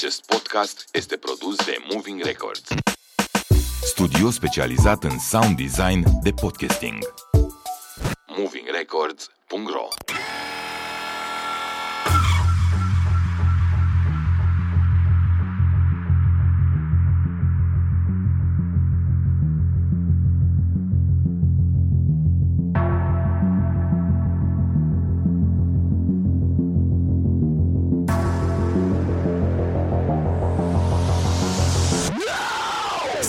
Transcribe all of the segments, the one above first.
Acest podcast este produs de Moving Records. Studio specializat în sound design de podcasting. movingrecords.ro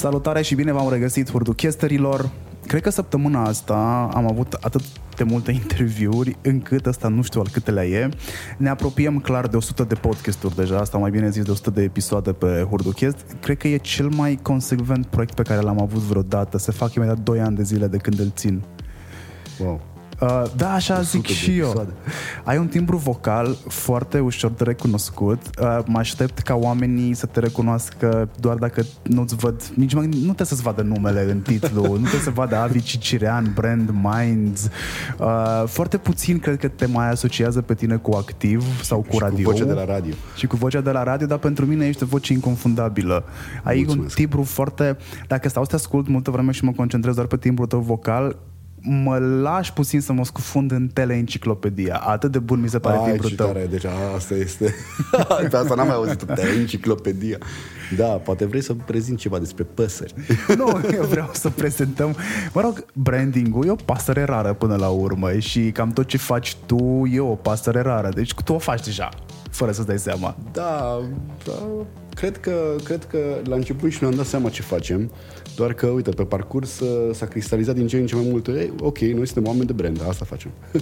Salutare și bine v-am regăsit, hurduchesterilor! Cred că săptămâna asta am avut atât de multe interviuri încât asta nu știu al câtelea e. Ne apropiem clar de 100 de podcasturi deja, asta mai bine zis de 100 de episoade pe Hurduchest. Cred că e cel mai consecvent proiect pe care l-am avut vreodată. Se fac imediat 2 ani de zile de când îl țin. Wow. Uh, da, așa zic și eu. Ai un timbru vocal foarte ușor de recunoscut. Uh, mă aștept ca oamenii să te recunoască doar dacă nu-ți văd, nici mă, nu trebuie să-ți vadă numele în titlu, nu trebuie să vadă Avi Cicirean, Brand Minds. Uh, foarte puțin cred că te mai asociază pe tine cu activ sau cu și radio. cu vocea de la radio. Și cu vocea de la radio, dar pentru mine ești o voce inconfundabilă. Ai Mulțumesc. un timbru foarte... Dacă stau să te ascult multă vreme și mă concentrez doar pe timbrul tău vocal, mă lași puțin să mă scufund în teleenciclopedia. Atât de bun mi se pare Ai, timbrul ce tău. tare, deci asta este. Pe asta n-am mai auzit de enciclopedia. Da, poate vrei să prezint ceva despre păsări. Nu, eu vreau să prezentăm... Mă rog, branding-ul e o pasăre rară până la urmă și cam tot ce faci tu e o pasăre rară. Deci tu o faci deja, fără să-ți dai seama. Da, da cred, că, cred că la început și ne-am dat seama ce facem, doar că, uite, pe parcurs uh, s-a cristalizat din ce în ce mai mult. Ei, ok, noi suntem oameni de brand, asta facem.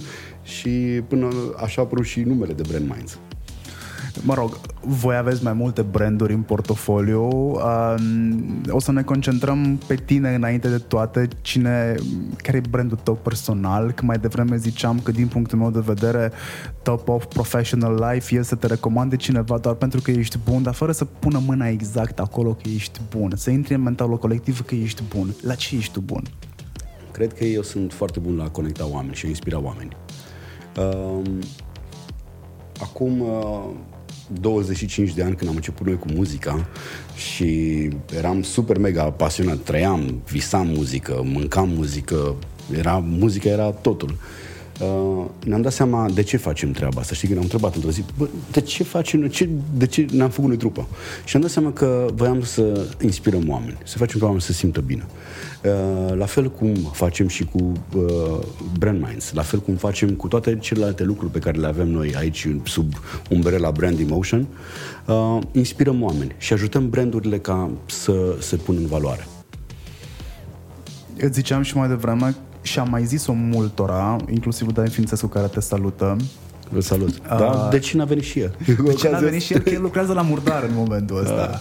și până așa a apărut și numele de Brand Minds. Mă rog, voi aveți mai multe branduri în portofoliu. Um, o să ne concentrăm pe tine înainte de toate. Cine, care e brandul tău personal? Că mai devreme ziceam că din punctul meu de vedere top of professional life e să te recomande cineva doar pentru că ești bun, dar fără să pună mâna exact acolo că ești bun. Să intri în mentalul colectiv că ești bun. La ce ești tu bun? Cred că eu sunt foarte bun la a conecta oameni și a inspira oameni. Um, acum uh, 25 de ani când am început noi cu muzica și eram super mega pasionat, trăiam, visam muzică, mâncam muzică, era, muzica era totul. Uh, ne-am dat seama de ce facem treaba asta. Știi, când am întrebat într-o zi, bă, de ce facem, ce, de ce ne-am făcut noi trupa? Și am dat seama că voiam să inspirăm oameni, să facem pe oameni să se simtă bine. Uh, la fel cum facem și cu uh, Brand Minds, la fel cum facem cu toate celelalte lucruri pe care le avem noi aici sub umbrela Brand Emotion, uh, inspirăm oameni și ajutăm brandurile ca să se pună în valoare. Îți ziceam și mai devreme și am mai zis-o multora, inclusiv Dai Fințescu care te salută, Vă salut. Uh, da? De ce n-a venit și el? De ce n-a venit și el? Că el lucrează la murdar în momentul ăsta.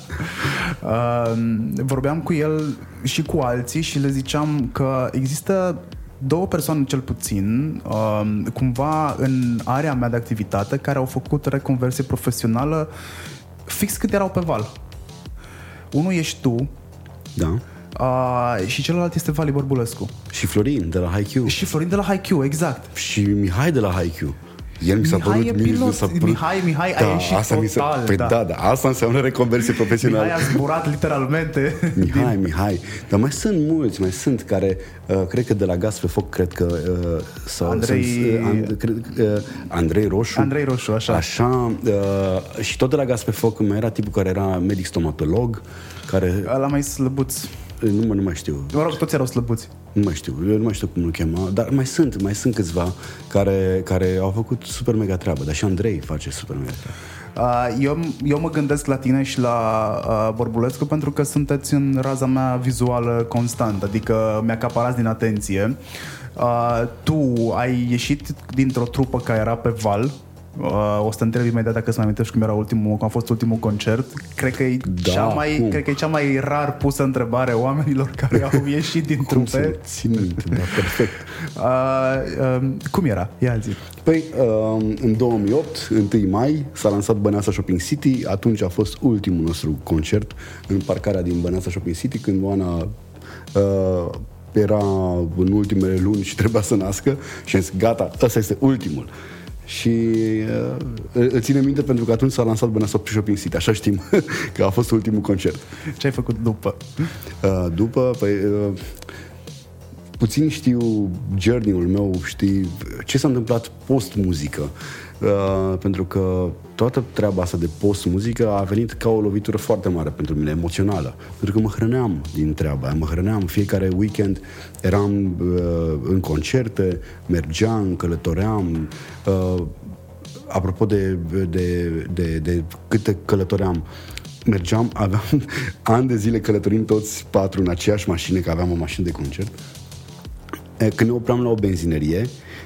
Uh, vorbeam cu el și cu alții și le ziceam că există două persoane cel puțin, uh, cumva în area mea de activitate, care au făcut reconversie profesională fix cât erau pe val. Unul ești tu Da. Uh, și celălalt este Vali Bărbulescu. Și Florin de la HiQ. Și Florin de la HiQ, exact. Și Mihai de la HiQ. El mi s-a Mihai părut... e mie mi pilot. s-a părut- Mihai- Mihai a ieșit asta mi se, total, păi da. da. da, asta înseamnă reconversie profesională. Mihai a zburat literalmente. Mihai, Mihai. Dar mai sunt mulți, mai sunt care, uh, cred că de la Gaz pe Foc, cred că... Uh, sau, Andrei- Sau, uh, and, cred, uh, Andrei Roșu. Andrei Roșu, așa. Așa. Uh, și tot de la Gaz pe Foc mai era tipul care era medic stomatolog, care... Ăla mai slăbuț. Nu, mă, nu mai știu. Mă rog, toți erau slăbuți. Nu mai știu, eu nu mai știu cum îl chema, dar mai sunt, mai sunt câțiva care, care au făcut super mega treabă, dar și Andrei face super mega treabă. Uh, eu, eu mă gândesc la tine și la uh, Borbulescu pentru că sunteți în raza mea vizuală constant, adică mi-acaparați din atenție. Uh, tu ai ieșit dintr-o trupă care era pe val, Uh, o să te întreb imediat dacă îți mai amintești cum era ultimul, cum a fost ultimul concert. Cred că e, Da, cea, mai, cum? cred că e cea mai rar pusă întrebare oamenilor care au ieșit din Cum trupe. să țin minte, da, perfect. Uh, uh, cum era? Ia zi. Păi, uh, în 2008, 1 mai, s-a lansat Băneasa Shopping City. Atunci a fost ultimul nostru concert în parcarea din Băneasa Shopping City, când Oana uh, era în ultimele luni și trebuia să nască și am zis, gata, ăsta este ultimul. Și uh, îl ține minte pentru că atunci s-a lansat Bănăsop Shopping City, așa știm că a fost ultimul concert. Ce ai făcut după? Uh, după, păi, uh, puțin știu journey-ul meu, știi ce s-a întâmplat post-muzică. Uh, pentru că toată treaba asta de post-muzică a venit ca o lovitură foarte mare pentru mine, emoțională. Pentru că mă hrăneam din treaba aia, mă hrăneam fiecare weekend, eram uh, în concerte, mergeam, călătoream. Uh, apropo de, de, de, de câte călătoream, mergeam, aveam ani de zile călătorim toți patru în aceeași mașină, că aveam o mașină de concert. Când ne opream la o benzinerie,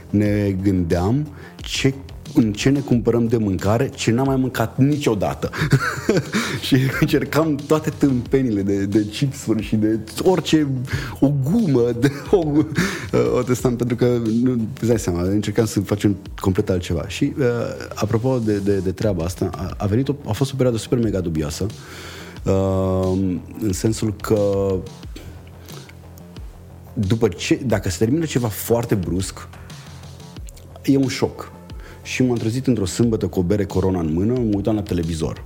ne gândeam ce în ce ne cumpărăm de mâncare ce n-am mai mâncat niciodată. și încercam toate tâmpenile de, de chipsuri și de orice, o gumă, de o, o testam, pentru că, nu, îți dai seama, încercam să facem complet altceva. Și, uh, apropo de, de, de treaba asta, a, a, venit o, a fost o perioadă super mega dubioasă, uh, în sensul că după ce, dacă se termină ceva foarte brusc, e un șoc și m-am trezit într-o sâmbătă cu o bere corona în mână, mă uitam la televizor.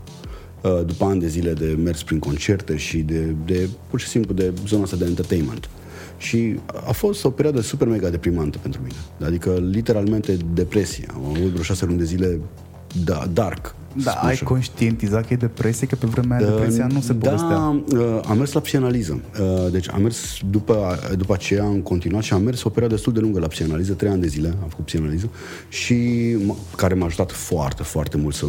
Uh, după ani de zile de mers prin concerte și de, de pur și simplu de zona asta de entertainment. Și a fost o perioadă super mega deprimantă pentru mine. Adică, literalmente, depresie. Am avut vreo șase luni de zile da, dark. Da, ai așa. conștientizat că e depresie, că pe vremea aia depresia nu se da, povestea. Da, am mers la psianaliză. Uh, deci am mers după, după aceea am continuat și am mers o perioadă destul de lungă la psianaliză, trei ani de zile am făcut psianaliză și care m-a ajutat foarte, foarte mult să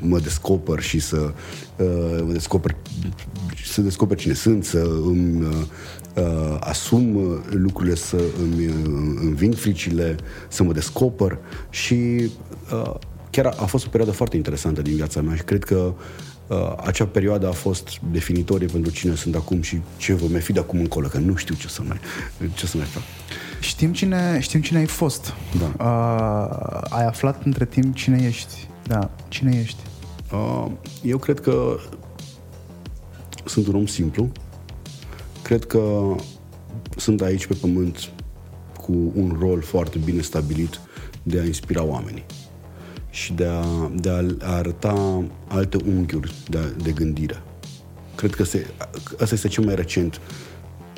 mă descoper și să uh, mă descoper să descoper cine sunt, să îmi uh, uh, asum lucrurile, să îmi uh, înving fricile, să mă descoper și uh, chiar a, a fost o perioadă foarte interesantă din viața mea și cred că uh, acea perioadă a fost definitorie pentru cine sunt acum și ce vă mai fi de acum încolo, că nu știu ce să mai, ce să mai fac. Știm cine, știm cine ai fost. Da. Uh, ai aflat între timp cine ești. Da, cine ești? Uh, eu cred că sunt un om simplu. Cred că sunt aici pe pământ cu un rol foarte bine stabilit de a inspira oamenii și de a, de a arăta alte unghiuri de, de gândire. Cred că se, asta este cel mai recent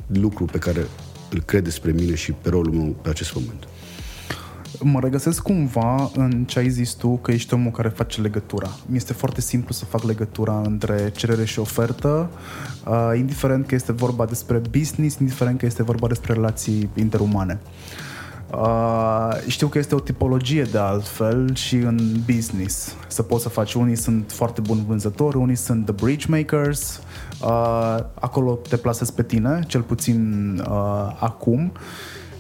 lucru pe care îl cred despre mine și pe rolul meu pe acest pământ. Mă regăsesc cumva în ce ai zis tu că ești omul care face legătura. Mi este foarte simplu să fac legătura între cerere și ofertă, uh, indiferent că este vorba despre business, indiferent că este vorba despre relații interumane. Uh, Uh, știu că este o tipologie de altfel și în business. Să poți să faci, unii sunt foarte buni vânzători, unii sunt the bridge makers. Uh, acolo te plasezi pe tine, cel puțin uh, acum.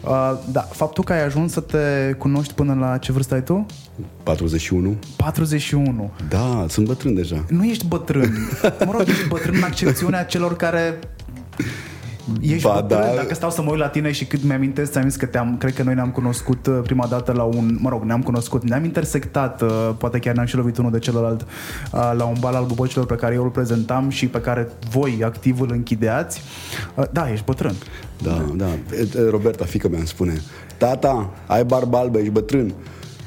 Uh, da, faptul că ai ajuns să te cunoști până la ce vârstă ai tu? 41. 41. Da, sunt bătrân deja. Nu ești bătrân. Mă rog, ești bătrân în accepțiunea celor care Ești ba, bătrân, da. dacă stau să mă uit la tine și cât mi-amintesc, ți-am zis că te-am, cred că noi ne-am cunoscut uh, prima dată la un, mă rog, ne-am cunoscut, ne-am intersectat, uh, poate chiar ne-am și lovit unul de celălalt uh, la un bal al bubocilor pe care eu îl prezentam și pe care voi activ îl închideați. Da, ești bătrân. Da, da. Roberta, fică mea, îmi spune, tata, ai barbă albă, ești bătrân.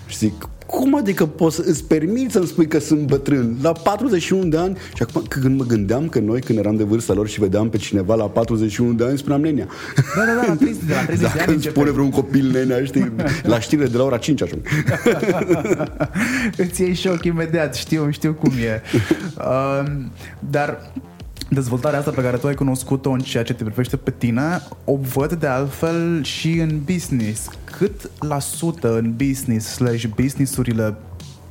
Și zic, cum adică poți să îți permiți să-mi spui că sunt bătrân? La 41 de ani și acum când mă gândeam că noi când eram de vârsta lor și vedeam pe cineva la 41 de ani, spuneam nenea. Da, da, da, la 30, de la 30 Dacă de ani spune vreun copil nenea, știi, la știre de la ora 5 așa. îți iei șoc imediat, știu, știu cum e. Uh, dar dezvoltarea asta pe care tu ai cunoscut-o în ceea ce te privește pe tine, o văd de altfel și în business. Cât la sută în business slash businessurile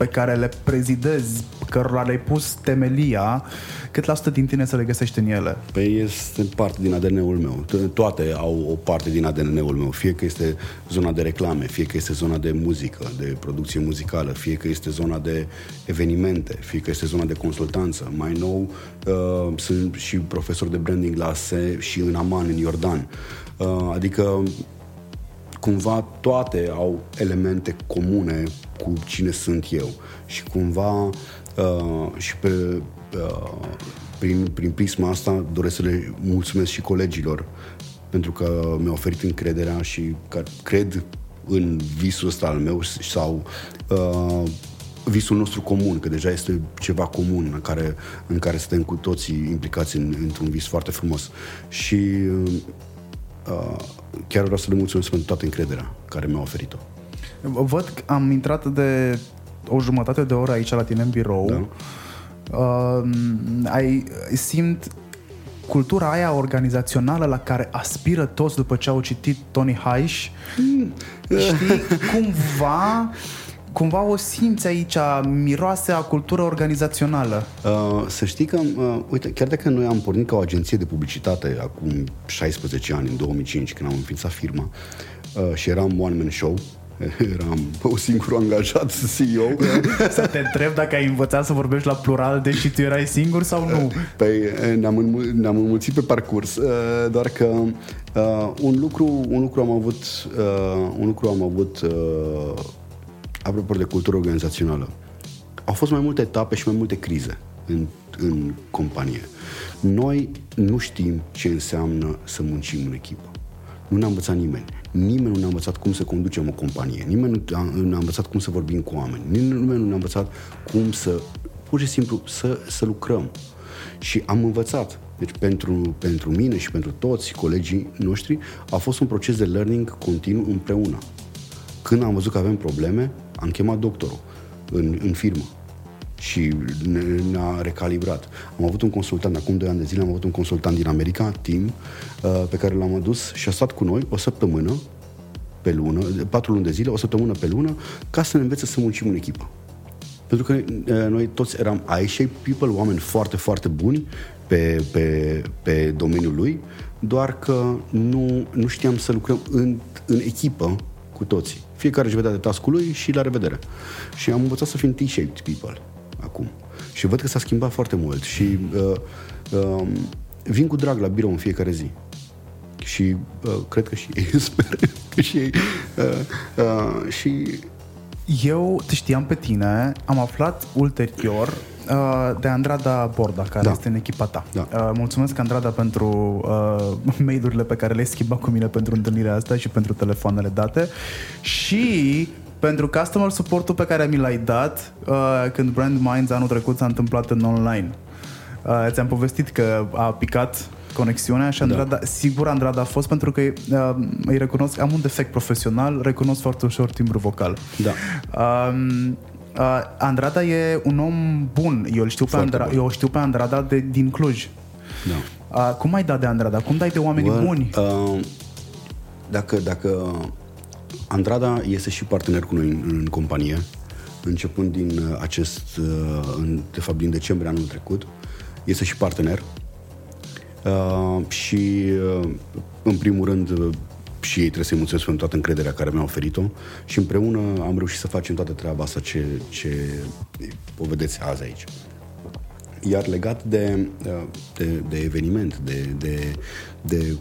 pe care le prezidezi, cărora le-ai pus temelia, cât la sută din tine se regăsește în ele? Păi este parte din ADN-ul meu. Toate au o parte din ADN-ul meu. Fie că este zona de reclame, fie că este zona de muzică, de producție muzicală, fie că este zona de evenimente, fie că este zona de consultanță. Mai nou uh, sunt și profesor de branding la SE și în Aman, în Iordan. Uh, adică cumva toate au elemente comune cu cine sunt eu și cumva uh, și pe uh, prin, prin prisma asta doresc să le mulțumesc și colegilor pentru că mi-au oferit încrederea și că cred în visul ăsta al meu sau uh, visul nostru comun, că deja este ceva comun în care, în care suntem cu toții implicați în, într-un vis foarte frumos. Și uh, chiar vreau să le mulțumesc pentru toată încrederea care mi-a oferit-o. Văd că am intrat de o jumătate de oră aici la tine în birou. Da. Uh, ai, simt cultura aia organizațională la care aspiră toți după ce au citit Tony Haish. Mm. Știi, cumva cumva o simți aici, miroase a cultură organizațională. Uh, să știi că, uh, uite, chiar dacă noi am pornit ca o agenție de publicitate acum 16 ani, în 2005, când am înființat firma, uh, și eram one-man show, eram o singur angajat CEO. Să te întreb dacă ai învățat să vorbești la plural deși tu erai singur sau nu? Păi ne-am, înmul- ne-am înmulțit pe parcurs, uh, doar că uh, un, lucru, un lucru am avut, uh, un lucru am avut uh, apropo de cultură organizațională. Au fost mai multe etape și mai multe crize în, în companie. Noi nu știm ce înseamnă să muncim în echipă. Nu ne-a învățat nimeni. Nimeni nu ne-a învățat cum să conducem o companie. Nimeni nu ne-a învățat cum să vorbim cu oameni. Nimeni nu ne-a învățat cum să, pur și simplu, să, să lucrăm. Și am învățat. Deci pentru, pentru mine și pentru toți colegii noștri a fost un proces de learning continuu împreună. Când am văzut că avem probleme, am chemat doctorul în, în firmă și ne-a recalibrat. Am avut un consultant, acum 2 ani de zile am avut un consultant din America, Tim, uh, pe care l-am adus și a stat cu noi o săptămână pe lună, patru luni de zile, o săptămână pe lună, ca să ne învețe să muncim în echipă. Pentru că uh, noi toți eram I-shape people, oameni foarte, foarte buni pe, pe, pe domeniul lui, doar că nu, nu știam să lucrăm în, în echipă cu toții. Fiecare își vedea de tascul lui și la revedere. Și am învățat să fim T-shaped people acum. Și văd că s-a schimbat foarte mult și uh, uh, vin cu drag la birou în fiecare zi. Și uh, cred că și ei, sper că și ei. Uh, uh, și eu te știam pe tine, am aflat ulterior uh, de Andrada Borda, care da. este în echipa ta. Da. Uh, mulțumesc, Andrada, pentru uh, mail-urile pe care le-ai schimbat cu mine pentru întâlnirea asta și pentru telefoanele date. Și pentru customer support-ul pe care mi l-ai dat uh, când Brand Minds anul trecut s-a întâmplat în online. Uh, ți-am povestit că a picat conexiunea și Andrada, da. sigur Andrada a fost pentru că uh, îi recunosc, am un defect profesional, recunosc foarte ușor timbru vocal. Da. Uh, uh, Andrada e un om bun. Eu, știu pe Andra- bun. eu știu pe Andrada de, din Cluj. Da. Uh, cum ai dat de Andrada? Cum dai de oameni well, buni? Uh, dacă, dacă Andrada este și partener cu noi în, în companie, începând din uh, acest, uh, în, de fapt din decembrie anul trecut, este și partener. Uh, și uh, în primul rând uh, și ei trebuie să-i mulțumesc pentru toată încrederea care mi-a oferit-o și împreună am reușit să facem toată treaba asta ce, ce o vedeți azi aici. Iar legat de, de, de eveniment, de, de, de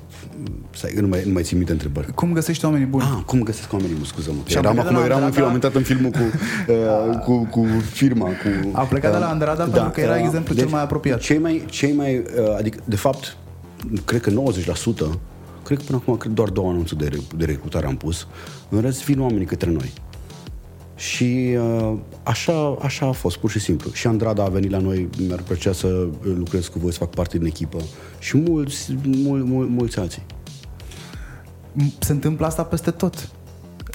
Stai, nu mai, nu mai țin minte întrebări. Cum găsești oamenii buni? Ah, cum găsesc oamenii buni, scuză-mă. Eram acum, eram în film, am intrat în filmul cu, uh, cu, cu firma. Cu, a plecat uh, de la Andrada da, pentru că era uh, exemplu deci, cel mai apropiat. Cei mai, cei mai uh, adică, de fapt, cred că 90%, cred că până acum cred doar două anunțuri de, de recrutare am pus, în rest vin oamenii către noi. Și uh, așa, așa a fost, pur și simplu. Și Andrada a venit la noi, mi-ar plăcea să lucrez cu voi, să fac parte din echipă. Și mulți, mul, mul, mulți alții. Se întâmplă asta peste tot.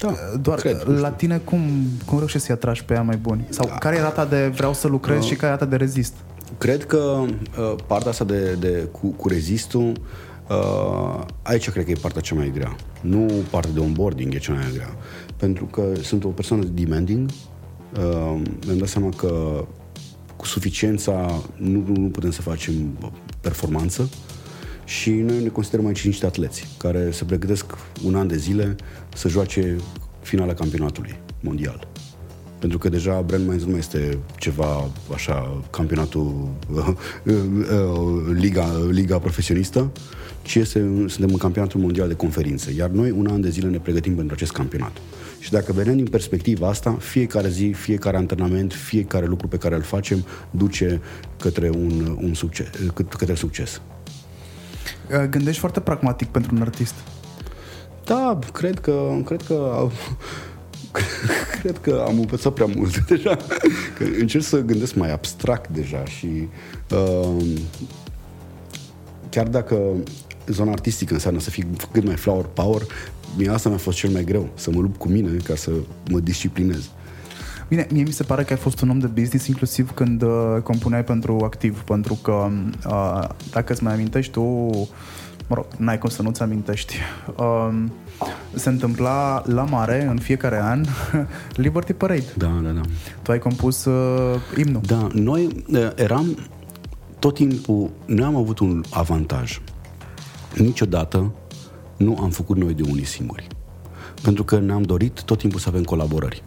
Da, Doar cred, la tine cum, cum reușești să-i atragi pe ea mai buni? Sau da. care e rata de vreau să lucrez uh, și care e rata de rezist? Cred că uh, partea asta de, de cu, cu rezistul uh, aici cred că e partea cea mai grea. Nu partea de onboarding e cea mai grea pentru că sunt o persoană demanding. Uh, mi-am dat seama că cu suficiența nu, nu putem să facem performanță și noi ne considerăm aici niște atleți care se pregătesc un an de zile să joace finala campionatului mondial. Pentru că deja Brand Minds nu mai este ceva așa, campionatul, uh, uh, liga, liga profesionistă, ci este, suntem în campionatul mondial de conferințe. Iar noi un an de zile ne pregătim pentru acest campionat. Și dacă vedem din perspectiva asta, fiecare zi, fiecare antrenament, fiecare lucru pe care îl facem duce către un, un succes, către succes. Uh, gândești foarte pragmatic pentru un artist. Da, cred că, cred că cred că am învățat prea mult deja. Că încerc să gândesc mai abstract deja și uh, chiar dacă zona artistică înseamnă să fii cât mai flower power, mie asta mi-a fost cel mai greu, să mă lupt cu mine ca să mă disciplinez. Bine, mie mi se pare că ai fost un om de business inclusiv când uh, compuneai pentru activ, pentru că uh, dacă îți mai amintești tu, mă rog, n-ai cum să nu-ți amintești, uh, se întâmpla la mare în fiecare an Liberty Parade. Da, da, da. Tu ai compus uh, imnul. Da, noi uh, eram tot timpul, noi am avut un avantaj. Niciodată nu am făcut noi de unii singuri. Pentru că ne-am dorit tot timpul să avem colaborări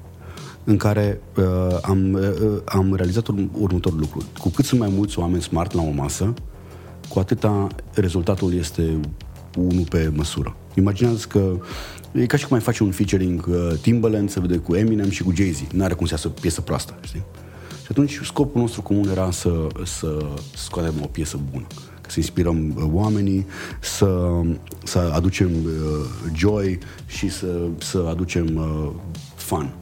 în care uh, am, uh, am realizat urm- următorul lucru. Cu cât sunt mai mulți oameni smart la o masă, cu atâta rezultatul este unul pe măsură. Imaginează că e ca și cum mai face un featuring uh, Timbaland, se vede cu Eminem și cu Jay-Z. N-are cum să iasă piesă proastă, știi? Și atunci scopul nostru comun era să, să scoatem o piesă bună să inspirăm uh, oamenii, să, să aducem uh, joy și să, să aducem uh, fun.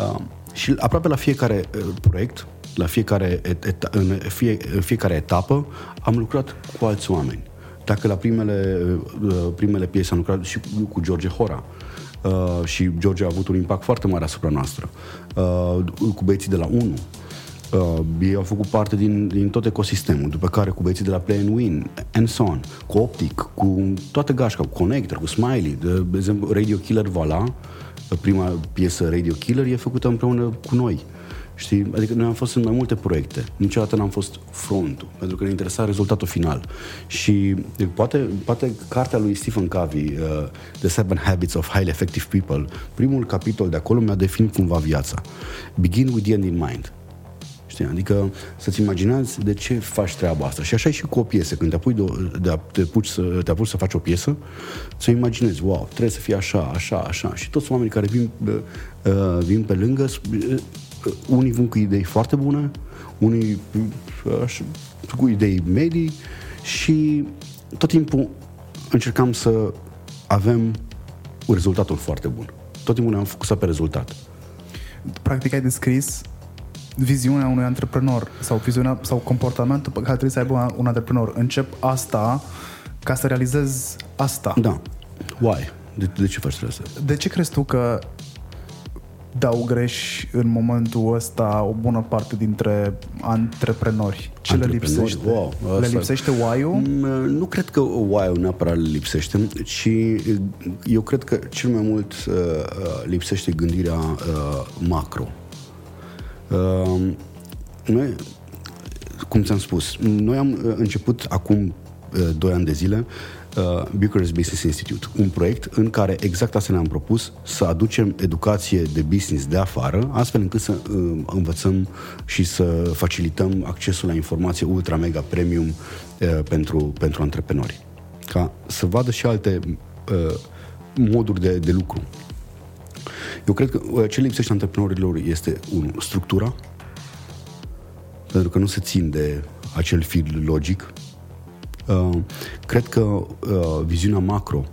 Uh, și aproape la fiecare uh, proiect, la fiecare, et, în, fie, în fiecare etapă, am lucrat cu alți oameni. Dacă la primele, uh, primele piese am lucrat și cu George Hora, Uh, și George a avut un impact foarte mare asupra noastră. Uh, cu băieții de la 1, Uh, ei au făcut parte din, din tot ecosistemul, după care cu băieții de la Play and Win, and so on, cu Optic, cu toată gașca, cu Connector, cu Smiley, de, de exemplu Radio Killer Vala, prima piesă Radio Killer e făcută împreună cu noi. Știi? Adică noi am fost în mai multe proiecte. Niciodată n-am fost frontul, pentru că ne interesa rezultatul final. Și poate, poate cartea lui Stephen Covey, uh, The Seven Habits of Highly Effective People, primul capitol de acolo mi-a definit cumva viața. Begin with the end in mind. Știi? Adică să-ți imaginezi de ce faci treaba asta. Și așa e și cu o piesă. Când te apuci, de, de, te apuci, să, te apuci să faci o piesă, să imaginezi, wow, trebuie să fie așa, așa, așa. Și toți oamenii care vin, uh, vin pe lângă, uh, unii vin cu idei foarte bune, unii uh, așa, cu idei medii și tot timpul încercam să avem un rezultatul foarte bun. Tot timpul ne-am focusat pe rezultat. Practic ai descris viziunea unui antreprenor sau viziunea sau comportamentul pe care trebuie să aibă un antreprenor. Încep asta ca să realizez asta. Da. Why? De, de ce faci asta? De ce crezi tu că dau greș în momentul ăsta o bună parte dintre antreprenori? Ce le lipsește? Wow, le lipsește why-ul? Mm, nu cred că why-ul neapărat le lipsește, ci eu cred că cel mai mult uh, uh lipsește gândirea uh, macro. Ehm, noi, cum ți-am spus, noi am uh, început acum uh, 2 ani de zile uh, Bucharest Business Institute, un proiect în care exact asta ne-am propus, să aducem educație de business de afară, astfel încât să uh, învățăm și să facilităm accesul la informație ultra mega premium uh, pentru, pentru antreprenori. Ca să vadă și alte uh, moduri de, de lucru. Eu cred că uh, ce lipsește antreprenorilor este, un, structura, pentru că nu se țin de acel fil logic. Uh, cred că uh, viziunea macro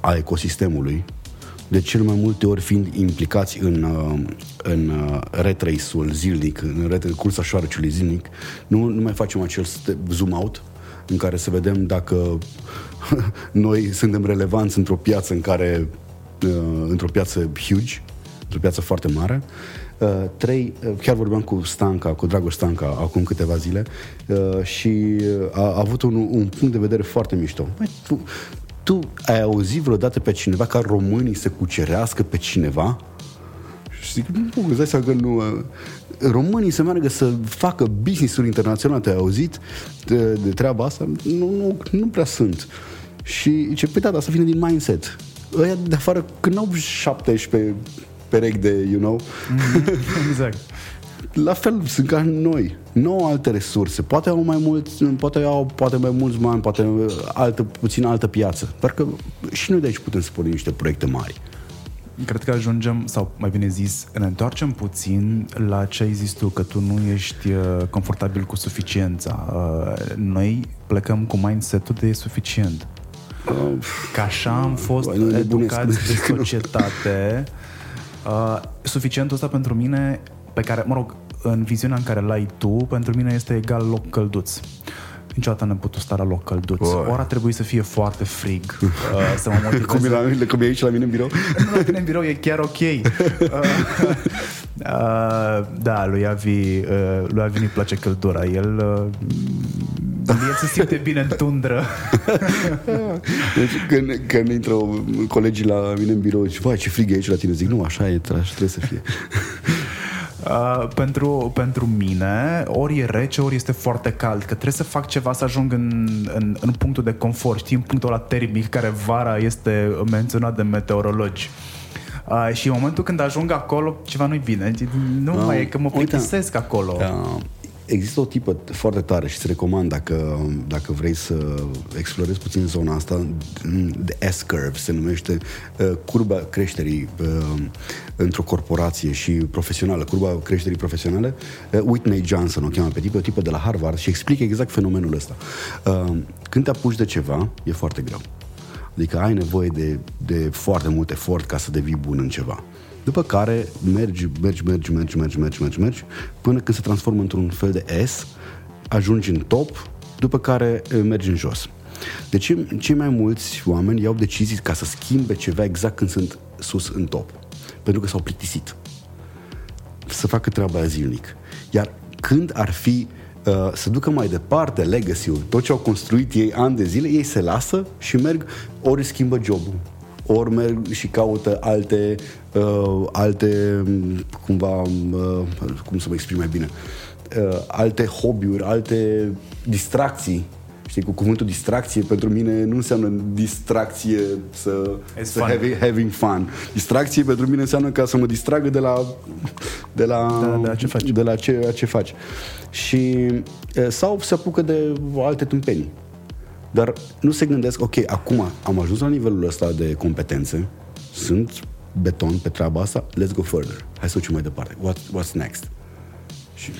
a ecosistemului, de cel mai multe ori fiind implicați în, uh, în uh, retrace-ul zilnic, în retrace, cursa șoareciului zilnic, nu, nu mai facem acel zoom out în care să vedem dacă noi suntem relevanți într-o piață în care uh, într-o piață huge, într-o piață foarte mare. Uh, trei, uh, chiar vorbeam cu Stanca, cu Dragoș Stanca, acum câteva zile uh, și a, a avut un, un punct de vedere foarte mișto. Băi, tu, tu ai auzit vreodată pe cineva ca românii să cucerească pe cineva? Și zic, nu, îți dai seama că nu... Uh, românii să meargă să facă business-uri internaționale, te-ai auzit de, de treaba asta? Nu, nu, nu prea sunt. Și ce pe da, asta vine din mindset ăia de afară, când au 17 perechi de, you know? Mm, exact. La fel sunt ca noi. Nu au alte resurse. Poate au mai mulți, poate au poate mai mulți bani, poate altă, puțin altă piață. Dar că și noi de aici putem să pornim niște proiecte mari. Cred că ajungem, sau mai bine zis, ne întoarcem puțin la ce ai zis tu, că tu nu ești uh, confortabil cu suficiența. Uh, noi plecăm cu mindset-ul de suficient. Că așa am fost Băi, nu nebunesc, educați de nebunesc, nu. societate. Uh, suficientul ăsta pentru mine, pe care, mă rog, în viziunea în care l-ai tu, pentru mine este egal loc călduț. Niciodată n-am putut sta la loc călduț. Băi. Ori a trebuit să fie foarte frig uh, să mă motiveze. Cum e, la, cum e aici la mine în birou? Nu, la tine în birou e chiar ok. Uh, uh, da, lui Avi, uh, lui Avi nu-i place căldura. El, uh, el se simte bine în tundră. Deci când, când intră colegii la mine în birou și vai ce frig e aici la tine, zic nu, așa e, așa trebuie să fie. Uh, pentru, pentru mine, ori e rece, ori este foarte cald, că trebuie să fac ceva să ajung în, în, în punctul de confort, știi, în punctul ăla termic care vara este menționat de meteorologi. Uh, și în momentul când ajung acolo, ceva nu-i bine. Nu Ah, mai e că mă uite. plictisesc acolo. Uh, Există o tipă foarte tare și îți recomand dacă, dacă vrei să explorezi puțin zona asta, de S-curve se numește uh, curba creșterii uh, într-o corporație și profesională, curba creșterii profesionale. Uh, Whitney Johnson o cheamă pe tipă, o tipă de la Harvard și explică exact fenomenul ăsta. Uh, când te apuci de ceva, e foarte greu. Adică ai nevoie de, de foarte mult efort ca să devii bun în ceva. După care mergi, mergi, mergi, mergi, mergi, mergi, mergi, mergi, până când se transformă într-un fel de S, ajungi în top, după care eh, mergi în jos. Deci cei mai mulți oameni iau decizii ca să schimbe ceva exact când sunt sus în top. Pentru că s-au plictisit să facă treaba aia zilnic. Iar când ar fi uh, să ducă mai departe legacy-ul, tot ce au construit ei ani de zile, ei se lasă și merg, ori schimbă jobul, ori merg și caută alte, uh, alte m, cumva, uh, cum să mă exprim mai bine, uh, alte hobby-uri, alte distracții. Știi, cu cuvântul distracție pentru mine nu înseamnă distracție să, It's să fun. having, having fun. Distracție pentru mine înseamnă ca să mă distragă de la de la, De la- de la ce faci. De la ce, ce faci. Și e, sau se apucă de alte tâmpenii. Dar nu se gândesc, ok, acum am ajuns la nivelul ăsta de competențe, sunt beton pe treaba asta, let's go further. Hai să ducem mai departe. What, what's next? Și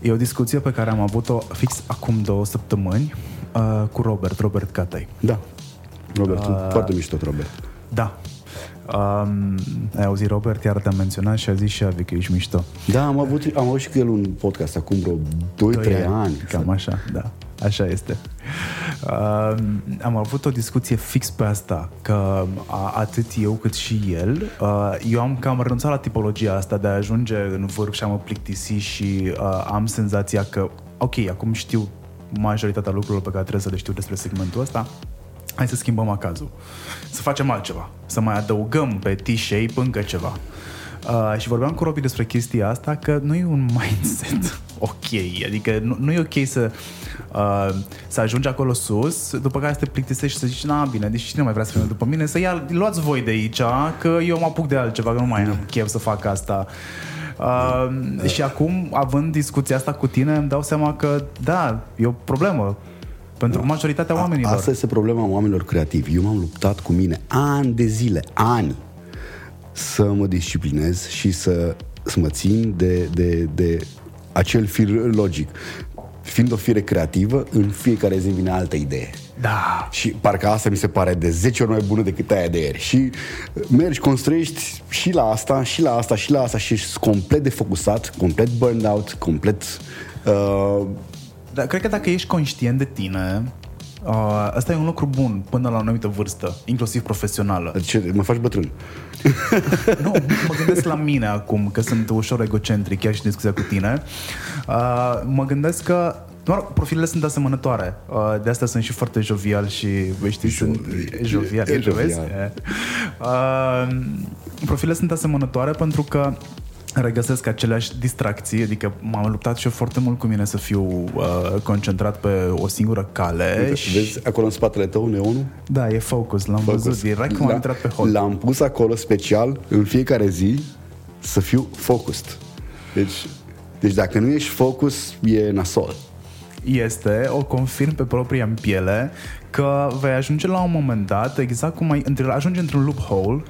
E o discuție pe care am avut-o fix acum două săptămâni uh, cu Robert, Robert Catai. da, Robert, uh, foarte mișto, Robert. Da. Um, ai auzit Robert, iar te-am menționat și a zis și Avi că ești mișto. Da, am avut, am avut și cu el un podcast acum vreo 2-3 Doi ani. Cam așa, da. Așa este. Uh, am avut o discuție fix pe asta, că a, atât eu cât și el, uh, eu am cam renunțat la tipologia asta de a ajunge în vârf și a mă plictisi și uh, am senzația că, ok, acum știu majoritatea lucrurilor pe care trebuie să le știu despre segmentul ăsta, hai să schimbăm acazul. Să facem altceva. Să mai adăugăm pe T-shape încă ceva. Uh, și vorbeam cu Robi despre chestia asta că nu e un mindset ok. Adică nu, nu e ok să, uh, să ajungi acolo sus, după care să te plictisești și să zici, na, bine, deci cine mai vrea să vină după mine? Să ia, luați voi de aici, că eu mă apuc de altceva, că nu mai am chef să fac asta. Uh, și acum, având discuția asta cu tine, îmi dau seama că, da, e o problemă pentru majoritatea oamenilor. Asta este problema oamenilor creativi. Eu m-am luptat cu mine ani de zile, ani, să mă disciplinez și să, să mă țin de, de, de acel fir logic. Fiind o fire creativă, în fiecare zi vine altă idee. Da. Și parcă asta mi se pare de 10 ori mai bună decât aia de ieri. Și mergi, construiești și la asta, și la asta, și la asta și ești complet defocusat, complet burned out, complet... Uh, Dar cred că dacă ești conștient de tine, uh, asta e un lucru bun până la o anumită vârstă, inclusiv profesională. ce, mă faci bătrân. nu, mă gândesc la mine acum, că sunt ușor egocentric, chiar și în discuția cu tine. Uh, mă gândesc că Mă rog, profilele sunt asemănătoare. Uh, de asta sunt și foarte jovial și, știi, sunt jovial. e E jovial. jovial. Uh, profilele sunt asemănătoare pentru că regăsesc aceleași distracții, adică m-am luptat și eu foarte mult cu mine să fiu uh, concentrat pe o singură cale. Uite, și... Vezi acolo în spatele tău neonul? Da, e focus, l-am Focus. văzut direct când am La- intrat pe hol. L-am pus acolo special în fiecare zi să fiu focused. Deci, deci dacă nu ești focus, e nasol. este, o confirm pe propria în piele, că vei ajunge la un moment dat, exact cum ai ajunge într-un loophole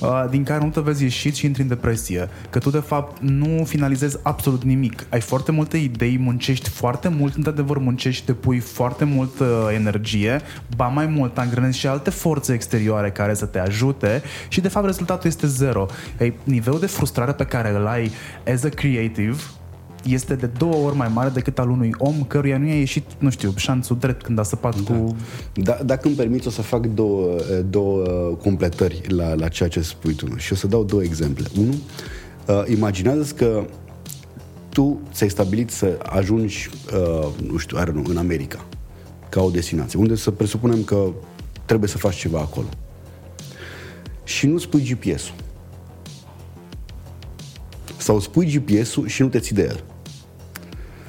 uh, din care nu te vezi ieșit și intri în depresie. Că tu, de fapt, nu finalizezi absolut nimic. Ai foarte multe idei, muncești foarte mult, într-adevăr muncești, depui foarte mult uh, energie, ba mai mult, angrenezi și alte forțe exterioare care să te ajute și, de fapt, rezultatul este zero. Ei, nivelul de frustrare pe care îl ai as a creative este de două ori mai mare decât al unui om căruia nu i-a ieșit, nu știu, șanțul drept când a săpat da. cu... Da, dacă îmi permiți, o să fac două, două completări la, la ceea ce spui tu și o să dau două exemple. Unu, uh, imaginează că tu ți-ai stabilit să ajungi, uh, nu știu, are, în America, ca o destinație, unde să presupunem că trebuie să faci ceva acolo. Și nu spui GPS-ul. Sau spui GPS-ul și nu te ții de el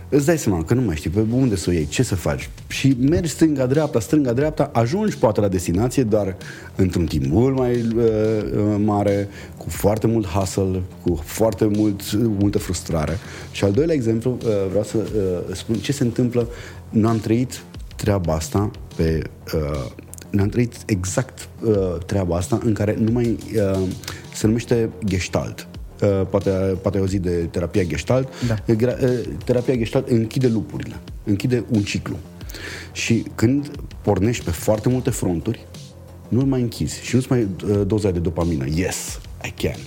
îți dai seama că nu mai știi pe unde să o iei, ce să faci. Și mergi stânga-dreapta, stânga-dreapta, ajungi poate la destinație, dar într-un timp mult mai uh, uh, mare, cu foarte mult hustle, cu foarte mult, multă frustrare. Și al doilea exemplu, uh, vreau să uh, spun ce se întâmplă. Nu am trăit treaba asta pe... Uh, ne-am trăit exact uh, treaba asta în care nu mai uh, se numește gestalt. Uh, poate, poate ai auzit de terapia gestalt. Da. Uh, terapia gestalt închide lupurile, închide un ciclu. Și când pornești pe foarte multe fronturi, nu mai închizi și nu-ți mai uh, doza de dopamină. Yes, I can.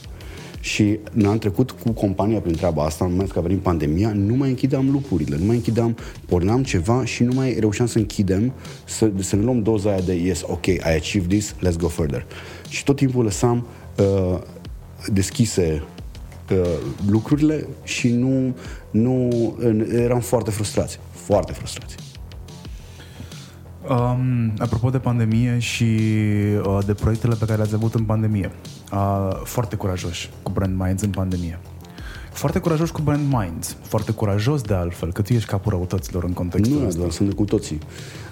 Și ne-am trecut cu compania prin treaba asta, mai ales că a venit pandemia, nu mai închideam lupurile, nu mai închideam, porneam ceva și nu mai reușeam să închidem, să, să ne luăm doza aia de yes, ok, I achieved this, let's go further. Și tot timpul lăsam uh, deschise uh, lucrurile și nu, nu eram foarte frustrați. Foarte frustrați. Um, apropo de pandemie și uh, de proiectele pe care le-ați avut în pandemie, uh, foarte curajoși cu Brand Minds în pandemie. Foarte curajos cu Brand Minds, foarte curajos de altfel, că tu ești capul răutăților în contextul nu, ăsta. Nu, sunt cu toții.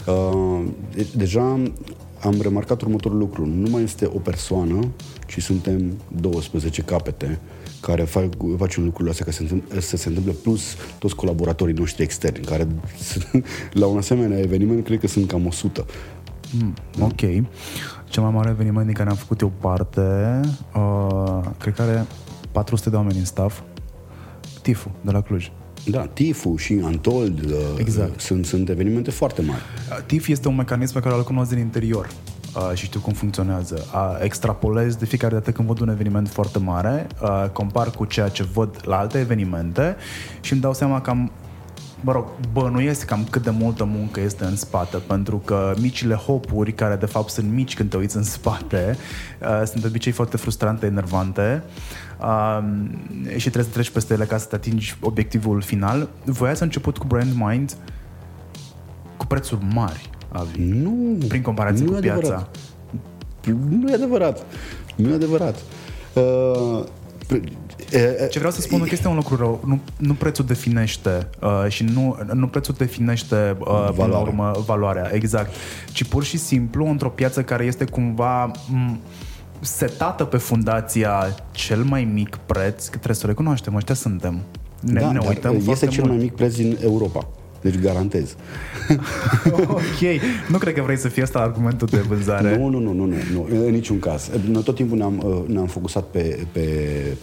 Uh, deja am remarcat următorul lucru. Nu mai este o persoană, ci suntem 12 capete care fac, face lucrurile astea ca să, întâmple, să se întâmple, plus toți colaboratorii noștri externi, care la un asemenea eveniment cred că sunt cam 100. Mm, ok. Cel mai mare eveniment din care am făcut eu parte, uh, cred că are 400 de oameni în staff, TIFU de la Cluj. Da, TIFU și Antold uh, exact. sunt, sunt evenimente foarte mari. TIF este un mecanism pe care îl cunosc din interior uh, și știu cum funcționează. Uh, extrapolez de fiecare dată când văd un eveniment foarte mare, uh, compar cu ceea ce văd la alte evenimente și îmi dau seama că am mă rog, bănuiesc cam cât de multă muncă este în spate, pentru că micile hopuri, care de fapt sunt mici când te uiți în spate, uh, sunt de obicei foarte frustrante, enervante uh, și trebuie să treci peste ele ca să te atingi obiectivul final. Voi ați început cu Brand Mind cu prețuri mari, Avi. Nu. Prin comparație nu cu piața. Nu e adevărat. Nu e adevărat. Uh, ce vreau să spun că este un lucru rău. Nu, nu prețul definește uh, și nu, nu prețul definește uh, până la urmă valoarea, exact. Ci pur și simplu într-o piață care este cumva m- setată pe fundația cel mai mic preț, că trebuie să o recunoaștem, ăștia suntem. Ne, da, ne uităm este cel mult. mai mic preț din Europa. Deci garantez. ok. Nu cred că vrei să fie asta argumentul de vânzare. Nu, nu, nu, nu, nu, nu. în niciun caz. Noi tot timpul ne-am, uh, ne-am focusat pe, pe,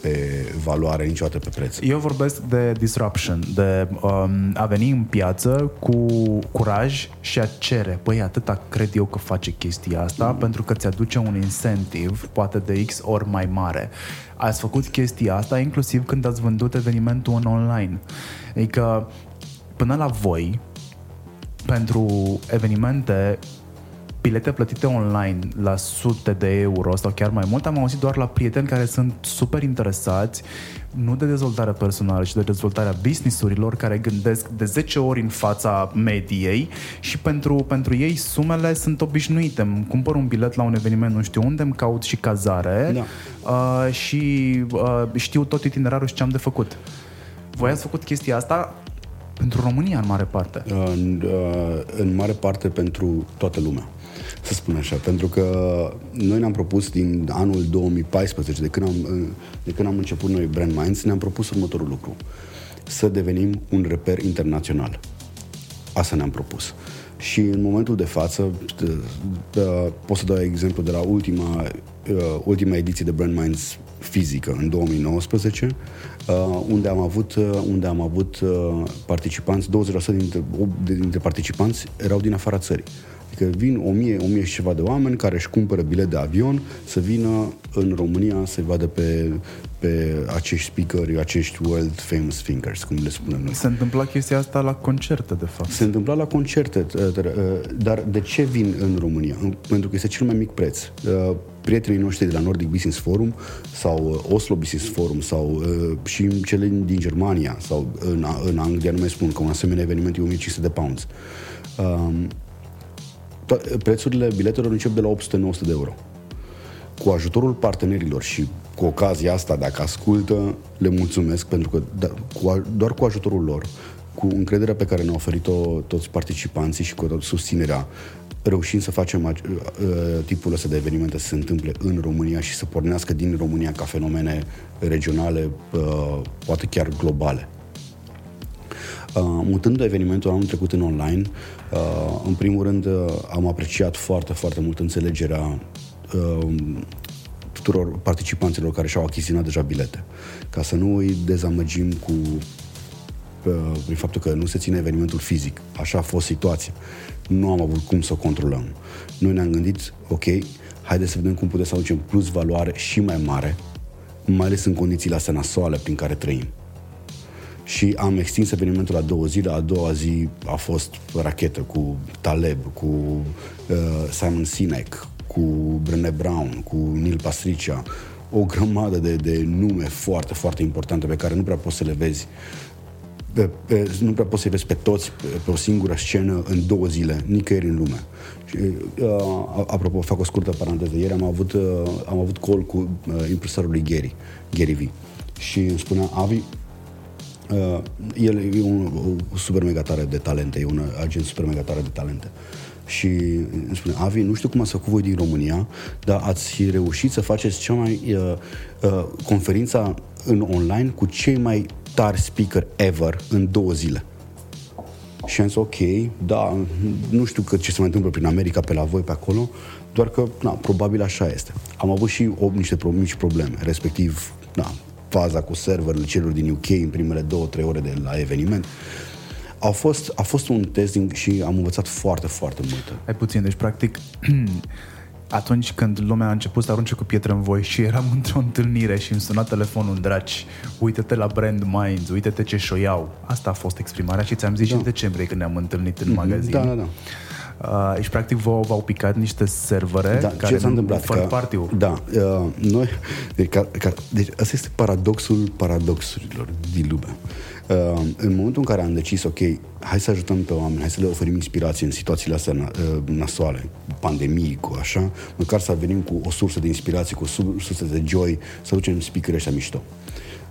pe valoare, niciodată pe preț. Eu vorbesc de disruption, de um, a veni în piață cu curaj și a cere. Păi, atâta cred eu că face chestia asta, mm. pentru că ți-aduce un incentiv, poate de X ori mai mare. Ați făcut chestia asta inclusiv când ați vândut evenimentul în online. Adică până la voi, pentru evenimente, bilete plătite online la sute de euro sau chiar mai mult, am auzit doar la prieteni care sunt super interesați nu de dezvoltare personală, ci de dezvoltarea businessurilor care gândesc de 10 ori în fața mediei și pentru, pentru ei sumele sunt obișnuite. Îmi cumpăr un bilet la un eveniment nu știu unde, îmi caut și cazare da. uh, și uh, știu tot itinerarul și ce am de făcut. Voi ați făcut chestia asta pentru România, în mare parte. În, uh, în mare parte pentru toată lumea, să spun așa. Pentru că noi ne-am propus din anul 2014, de când am, uh, de când am început noi Brand Minds, ne-am propus următorul lucru. Să devenim un reper internațional. asta ne-am propus. Și în momentul de față, pot să dau exemplu de la ultima, uh, ultima ediție de Brand Minds fizică în 2019, uh, unde am avut, uh, unde am avut participanți, 20% dintre, dintre participanți erau din afara țării. Adică vin 1000, 1000 și ceva de oameni care își cumpără bilet de avion să vină în România să vadă pe, pe acești speakeri, acești world famous thinkers, cum le spunem noi. Se întâmpla chestia asta la concerte, de fapt. Se întâmpla la concerte, dar de ce vin în România? Pentru că este cel mai mic preț. Prietenii noștri de la Nordic Business Forum sau Oslo Business Forum sau și cele din Germania sau în, în Anglia, nu mai spun că un asemenea eveniment e 1500 de pounds. Prețurile biletelor încep de la 800-900 de euro. Cu ajutorul partenerilor și cu ocazia asta, dacă ascultă, le mulțumesc pentru că da, cu, doar cu ajutorul lor, cu încrederea pe care ne-au oferit-o toți participanții și cu tot susținerea, reușim să facem uh, tipul ăsta de evenimente să se întâmple în România și să pornească din România ca fenomene regionale, uh, poate chiar globale. Uh, mutând evenimentul anul trecut în online, uh, în primul rând uh, am apreciat foarte, foarte mult înțelegerea uh, tuturor participanților care și-au achiziționat deja bilete. Ca să nu îi dezamăgim cu uh, prin faptul că nu se ține evenimentul fizic. Așa a fost situația. Nu am avut cum să o controlăm. Noi ne-am gândit, ok, haideți să vedem cum putem să aducem plus valoare și mai mare, mai ales în condițiile astea nasoale prin care trăim și am extins evenimentul la două zile. A doua zi a fost rachetă cu Taleb, cu uh, Simon Sinek, cu Brené Brown, cu Neil Pastricia, o grămadă de, de nume foarte, foarte importante pe care nu prea poți să le vezi pe, pe, nu prea poți să vezi pe toți pe, pe o singură scenă în două zile, nicăieri în lume. Și, uh, apropo, fac o scurtă paranteză. Ieri am avut, uh, am avut call cu uh, impresarul lui Gary, Gary V. Și îmi spunea, Avi, Uh, el e un, o super mega tare de talente, e un agent super mega tare de talente. Și îmi spune, Avi, nu știu cum ați făcut voi din România, dar ați reușit să faceți cea mai uh, uh, conferința în online cu cei mai tari speaker ever în două zile. Și am zis, ok, da, nu știu că ce se mai întâmplă prin America pe la voi pe acolo, doar că, na, probabil așa este. Am avut și o, niște pro, mici probleme, respectiv, na, faza cu serverele celor din UK în primele două, trei ore de la eveniment. A fost, a fost un testing și am învățat foarte, foarte multe. Ai puțin, deci practic atunci când lumea a început să arunce cu pietre în voi și eram într-o întâlnire și îmi suna telefonul draci, uite-te la Brand Minds, uite-te ce șoiau. Asta a fost exprimarea și ți-am zis da. în decembrie când ne-am întâlnit în mm-hmm. magazin. Da, da, da. Uh, și practic v-au, v-au picat niște servere da, care ce s-a întâmplat? Fără partiu. Da, uh, noi, deci, ca, ca, deci asta este paradoxul paradoxurilor din lume. Uh, în momentul în care am decis, ok, hai să ajutăm pe oameni, hai să le oferim inspirație în situațiile astea uh, nasoale, pandemii, cu așa, măcar să venim cu o sursă de inspirație, cu o sursă de joy, să ducem speaker ăștia mișto.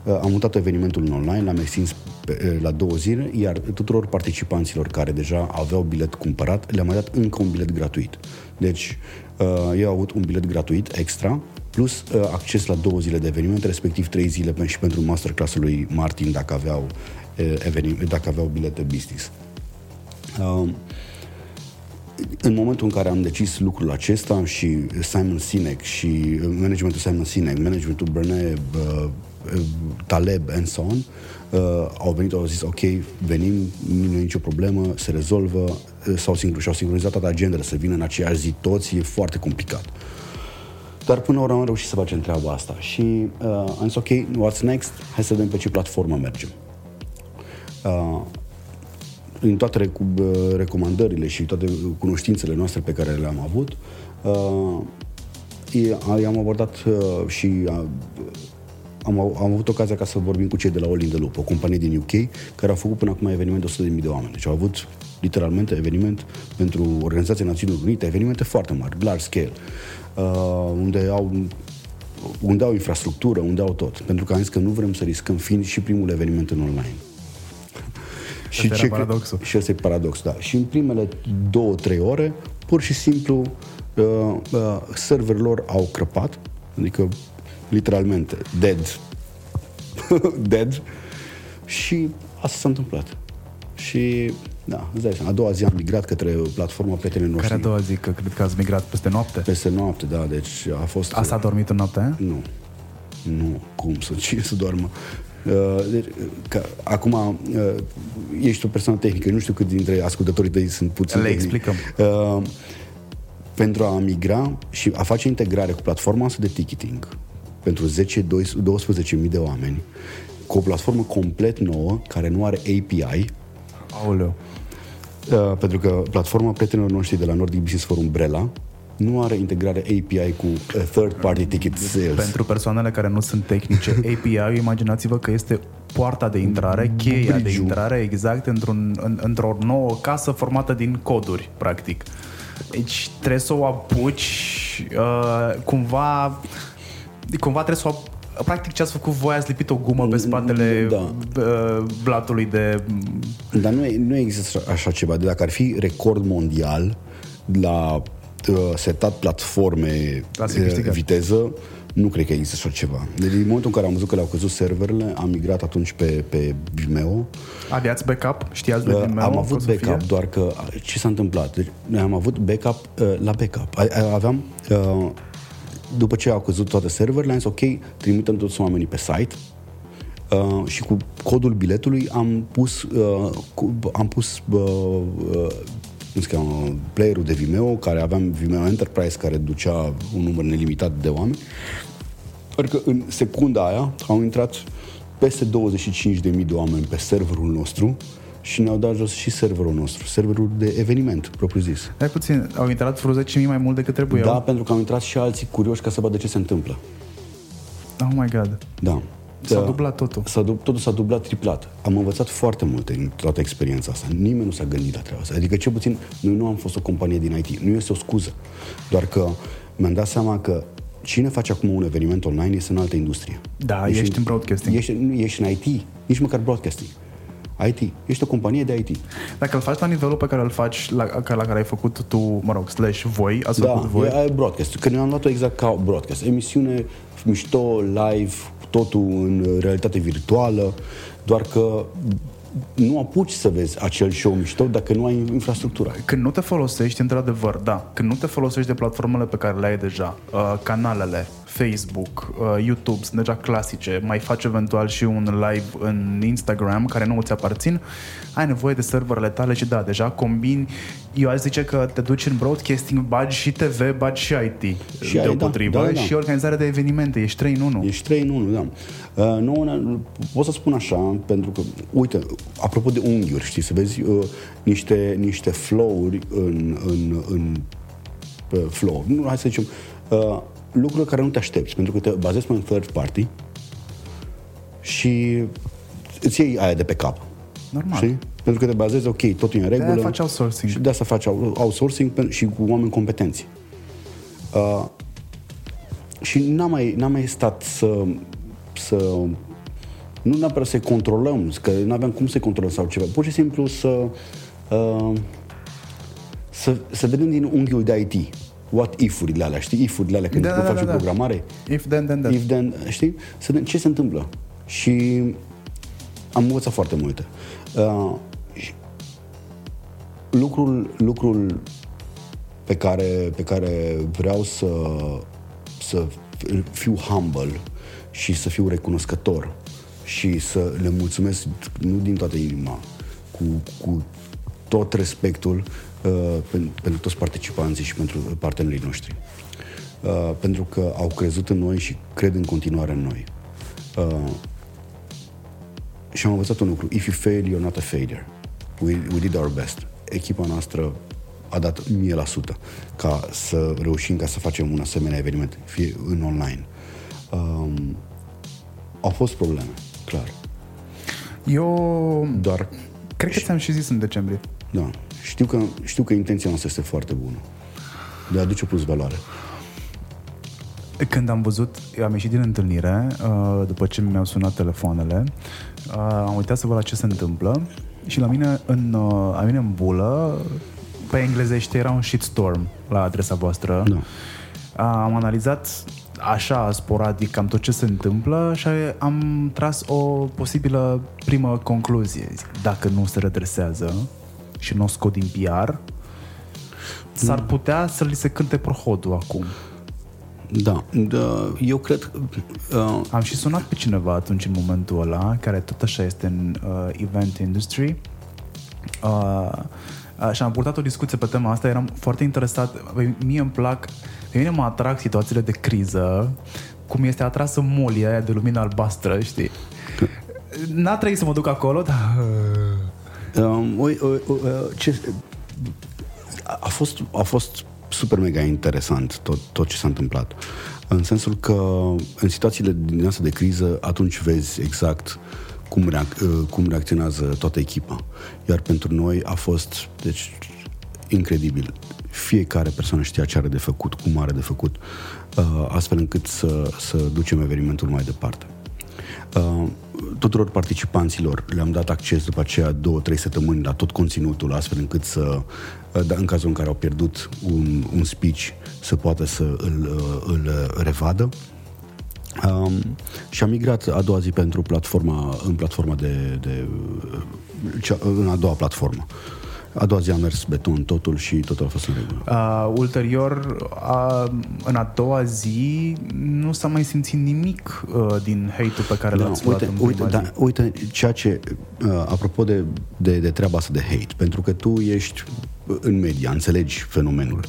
Uh, am mutat evenimentul în online, l-am extins pe, uh, la două zile, iar tuturor participanților care deja aveau bilet cumpărat, le-am mai dat încă un bilet gratuit. Deci, uh, eu au avut un bilet gratuit extra, plus uh, acces la două zile de eveniment, respectiv trei zile și pentru masterclass lui Martin dacă aveau, uh, eveniment, dacă aveau bilete business. Uh, în momentul în care am decis lucrul acesta și Simon Sinek și managementul Simon Sinek, managementul Brené uh, Taleb and so on, uh, au venit, au zis, ok, venim, nu e nicio problemă, se rezolvă, uh, s-au sincron, și-au sincronizat toate agendele, să vină în aceeași zi toți, e foarte complicat. Dar până la urmă am reușit să facem treaba asta și uh, am zis, ok, what's next? Hai să vedem pe ce platformă mergem. Uh, în toate rec- uh, recomandările și toate cunoștințele noastre pe care le-am avut, uh, i-am abordat uh, și uh, am, am avut ocazia ca să vorbim cu cei de la All in the Loop, o companie din UK care au făcut până acum eveniment de 100.000 de oameni. Deci au avut literalmente eveniment pentru Organizația Națiunilor Unite, evenimente foarte mari, large scale, uh, unde au unde au infrastructură, unde au tot. Pentru că am zis că nu vrem să riscăm fiind și primul eveniment în online. și ce paradoxul. Și ăsta e paradox, da. Și în primele două, trei ore, pur și simplu, uh, uh, serverul au crăpat, adică literalmente, dead. dead. Și asta s-a întâmplat. Și Da, îți dai seama. A doua zi am migrat către platforma prietenii noștri. Care a doua zi? Că cred că ați migrat peste noapte? Peste noapte, da, deci a fost... Asta a dormit în noapte? Nu. Nu, cum să, cine să doarmă? Uh, deci, că, acum uh, ești o persoană tehnică, nu știu cât dintre ascultătorii tăi sunt puțin Le tehnici. explicăm. Uh, pentru a migra și a face integrare cu platforma asta de ticketing pentru 10-12.000 de oameni, cu o platformă complet nouă, care nu are API, Aoleu. Uh, pentru că platforma prietenilor noștri de la Nordic Business Forum Umbrella nu are integrare API cu uh, third party ticket sales. Pentru persoanele care nu sunt tehnice, API, imaginați-vă că este poarta de intrare, cheia de Bridge-ul. intrare, exact, într-un, în, într-o nouă casă formată din coduri, practic. Deci trebuie să o apuci uh, cumva cumva trebuie să o ap- Practic ce ați făcut voi, ați lipit o gumă pe spatele Da. uh, blatului de... Dar nu, e- nu există așa ceva. De dacă ar fi record mondial la uh, setat platforme Ați fi uh, câștigat. viteză, nu cred că există așa ceva. Deci în momentul în care am văzut că le-au căzut serverele, am migrat atunci pe, pe Vimeo. Aveați backup? Știați de Uh, Vimeo am că o avut să fie? backup, doar că uh, ce s-a întâmplat? Deci, noi am avut backup uh, la backup. A- a- Aveam, uh, după ce au căzut toate serverele, am zis ok, trimitem toți oamenii pe site uh, și cu codul biletului am pus, uh, cu, am pus uh, uh, cum se cheamă, playerul de Vimeo, care aveam Vimeo Enterprise, care ducea un număr nelimitat de oameni. Adică în secunda aia au intrat peste 25.000 de oameni pe serverul nostru și ne-au dat jos și serverul nostru, serverul de eveniment, propriu zis. Hai puțin, au intrat vreo 10.000 mai mult decât trebuiau? Da, pentru că au intrat și alții curioși ca să vadă ce se întâmplă. Oh my god. Da. S-a Da. dublat totul. S-a, du- totul s-a dublat triplat. Am învățat foarte multe din toată experiența asta. Nimeni nu s-a gândit la treaba asta. Adică, cel puțin, noi nu am fost o companie din IT. Nu este o scuză. Doar că mi-am dat seama că cine face acum un eveniment online este în altă industrie. Da, ești în broadcasting. Ești, nu, ești în IT, nici măcar broadcasting. IT. Ești o companie de IT. Dacă îl faci la nivelul pe care îl faci, la, ca- la care ai făcut tu, mă rog, slash voi, ați Da, făcut voi, e, e broadcast. Că ne-am luat-o exact ca broadcast. Emisiune mișto, live, totul în realitate virtuală, doar că nu apuci să vezi acel show mișto dacă nu ai infrastructura. când nu te folosești, într-adevăr, da, când nu te folosești de platformele pe care le ai deja, uh, canalele, Facebook, uh, YouTube sunt deja clasice, mai faci eventual și un live în Instagram care nu îți aparțin, ai nevoie de serverele tale și da, deja combini, eu aș zice că te duci în broadcasting, bagi și TV, bagi și IT Și ai, da, deopotrivă da, da. și organizarea de evenimente, ești 3 în 1. Ești 3 în 1, da. Uh, nouă, ne- pot să spun așa, pentru că, uite, apropo de unghiuri, știi, să vezi uh, niște, niște flow-uri în, în, în pe flow. Nu, hai să zicem, uh, lucruri care nu te aștepți, pentru că te bazezi pe un third party și îți iei aia de pe cap. Normal. Știi? Pentru că te bazezi, ok, totul e în regulă. faci outsourcing. Și de asta faci out- outsourcing pen- și cu oameni competenți. Uh, și n-am mai, n-am mai stat să, să nu neapărat să-i controlăm, că nu aveam cum să-i controlăm sau ceva. Pur și simplu să uh, să, să vedem din unghiul de IT. What if-urile alea, știi? If-urile alea, când Da, da, da, faci da, o da. programare. If then, then, then. If then, știi? Să vedem ce se întâmplă. Și am învățat foarte multe. Uh, și lucrul, lucrul pe care, pe care vreau să, să fiu humble și să fiu recunoscător și să le mulțumesc nu din toată inima, cu, cu tot respectul uh, pentru, pentru toți participanții și pentru partenerii noștri. Uh, pentru că au crezut în noi și cred în continuare în noi. Uh, și am învățat un lucru. If you fail, you're not a failure. We, we did our best. Echipa noastră a dat 1000% ca să reușim ca să facem un asemenea eveniment, fie în online. Um, au fost probleme, clar. Eu Doar, cred că ți-am și zis în decembrie. da, știu că, știu că intenția noastră este foarte bună. De a aduce plus valoare. Când am văzut, am ieșit din întâlnire, uh, după ce mi-au sunat telefoanele, uh, am uitat să văd la ce se întâmplă și la mine în, uh, la mine în bulă, pe englezește, era un shitstorm la adresa voastră. Da. Uh, Am analizat așa sporadic cam tot ce se întâmplă și am tras o posibilă primă concluzie. Zic, Dacă nu se redresează și nu o scot din PR, s-ar putea să li se cânte prohodul acum. Da, da eu cred că... Uh... Am și sunat pe cineva atunci în momentul ăla, care tot așa este în uh, event industry. Uh, uh, și am purtat o discuție pe tema asta, eram foarte interesat. Mie îmi plac, pe mine mă atrag situațiile de criză, cum este atrasă molia aia de lumină albastră, știi? N-a trebuit să mă duc acolo, dar... Um, oi, oi, oi, ce, a, fost, a fost super mega interesant tot, tot ce s-a întâmplat. În sensul că în situațiile din asta de criză, atunci vezi exact cum, reac- uh, cum reacționează toată echipa. Iar pentru noi a fost deci, incredibil. Fiecare persoană știa ce are de făcut, cum are de făcut, uh, astfel încât să, să ducem evenimentul mai departe. Uh, tuturor participanților le-am dat acces după aceea două, trei săptămâni la tot conținutul, astfel încât să, uh, da, în cazul în care au pierdut un, un speech, să poată să îl, uh, îl revadă. Um, și am migrat a doua zi pentru platforma, în platforma de, de cea, în a doua platformă. A doua zi a mers beton totul și totul a fost în regulă. Uh, ulterior, uh, în a doua zi, nu s-a mai simțit nimic uh, din hate-ul pe care da, l-ați uite, luat în uite, da, uite, ceea ce, uh, apropo de, de, de treaba asta de hate, pentru că tu ești în media, înțelegi fenomenul.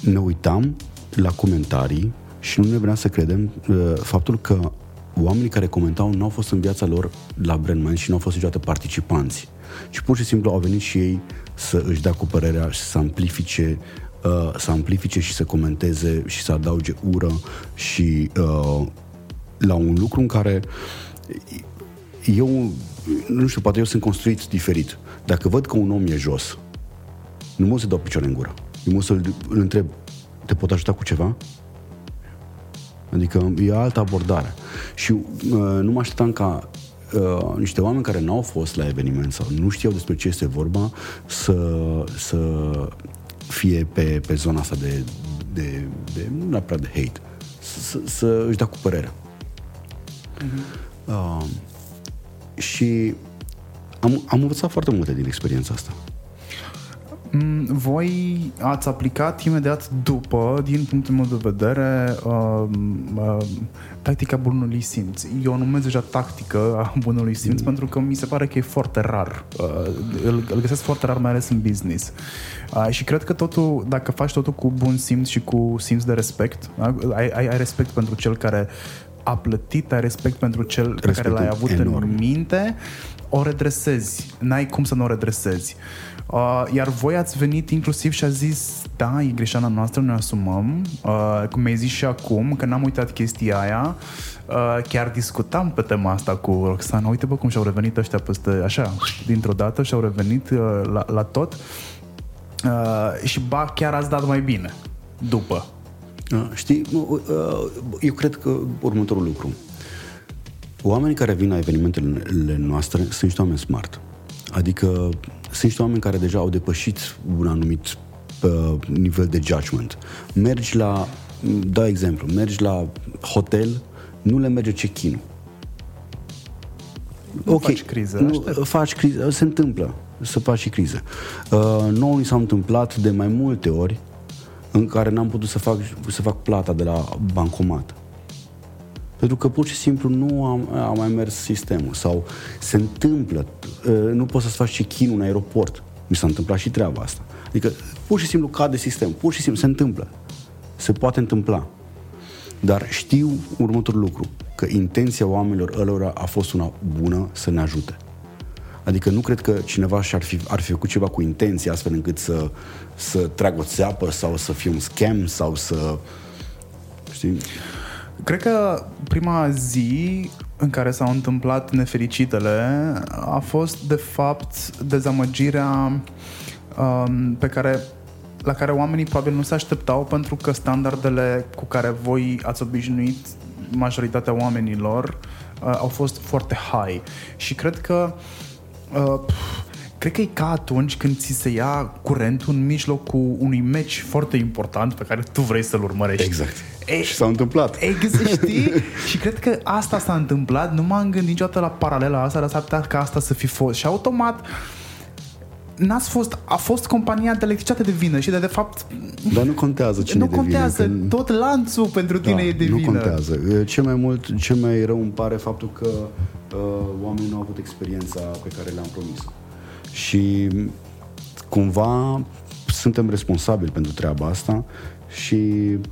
Ne uitam la comentarii și nu ne vrea să credem uh, faptul că oamenii care comentau nu au fost în viața lor la Brandman și nu au fost niciodată participanți ci pur și simplu au venit și ei să își dea cu părerea și să amplifice uh, să amplifice și să comenteze și să adauge ură și uh, la un lucru în care eu nu știu, poate eu sunt construit diferit. Dacă văd că un om e jos, nu mă să dau picioare în gură. Eu mă să-l întreb, te pot ajuta cu ceva? Adică e altă abordare. Și uh, nu mă așteptam ca uh, niște oameni care n-au fost la eveniment sau nu știau despre ce este vorba să, să fie pe, pe zona asta de, de, de nu neapărat de hate, să, să își dea cu părerea. Uh-huh. Uh, și am, am învățat foarte multe din experiența asta. Mm, voi ați aplicat imediat după, din punctul meu de vedere, uh, uh, tactica bunului simț. Eu o numesc deja tactică a bunului simț mm. pentru că mi se pare că e foarte rar. Uh, îl, îl găsesc foarte rar, mai ales în business. Uh, și cred că totul, dacă faci totul cu bun simț și cu simț de respect, uh, ai, ai, ai respect pentru cel care a plătit, ai respect pentru cel Respectul pe care l-ai avut enorm. în minte, o redresezi. N-ai cum să nu o redresezi. Uh, iar voi ați venit inclusiv și a zis da, e greșeala noastră, ne asumăm. Uh, cum mi-ai zis și acum, că n-am uitat chestia aia. Uh, chiar discutam pe tema asta cu Roxana. Uite bă cum și-au revenit ăștia peste, așa, dintr-o dată și-au revenit uh, la, la tot. Uh, și ba, chiar ați dat mai bine după. Uh, știi, uh, eu cred că următorul lucru. Oamenii care vin la evenimentele noastre sunt niște oameni smart. Adică sunt niște oameni care deja au depășit un anumit uh, nivel de judgment. Mergi la, da exemplu, mergi la hotel, nu le merge check-in. Nu ok, faci criză, nu, faci criză, se întâmplă să faci și criză. Uh, nouă ni s-a întâmplat de mai multe ori în care n-am putut să fac, să fac plata de la bancomat. Pentru că pur și simplu nu am, am mai mers sistemul sau se întâmplă, uh, nu poți să-ți faci check-in în aeroport. Mi s-a întâmplat și treaba asta. Adică pur și simplu cade sistem, pur și simplu se întâmplă. Se poate întâmpla. Dar știu următorul lucru, că intenția oamenilor ălora a fost una bună să ne ajute. Adică nu cred că cineva și-ar fi, ar fi făcut ceva cu intenție astfel încât să, să tragă o țeapă sau să fie un scam sau să... Știi? Cred că prima zi în care s-au întâmplat nefericitele a fost, de fapt, dezamăgirea um, pe care la care oamenii probabil nu se așteptau pentru că standardele cu care voi ați obișnuit majoritatea oamenilor uh, au fost foarte high. Și cred că uh, cred că e ca atunci când ți se ia curentul în mijlocul unui meci foarte important pe care tu vrei să-l urmărești. Exact. E, și s-a întâmplat. Exact, știi? și cred că asta s-a întâmplat. Nu m-am gândit niciodată la paralela asta, dar s-ar putea ca asta să fi fost. Și automat n-ați fost, a fost compania de electricitate de vină și de, de fapt Dar nu contează cine nu e de vină, contează, că- tot lanțul pentru tine da, e de nu vină. contează. Cel mai mult, cel mai rău îmi pare faptul că uh, oamenii nu au avut experiența pe care le-am promis-o. Și cumva suntem responsabili pentru treaba asta și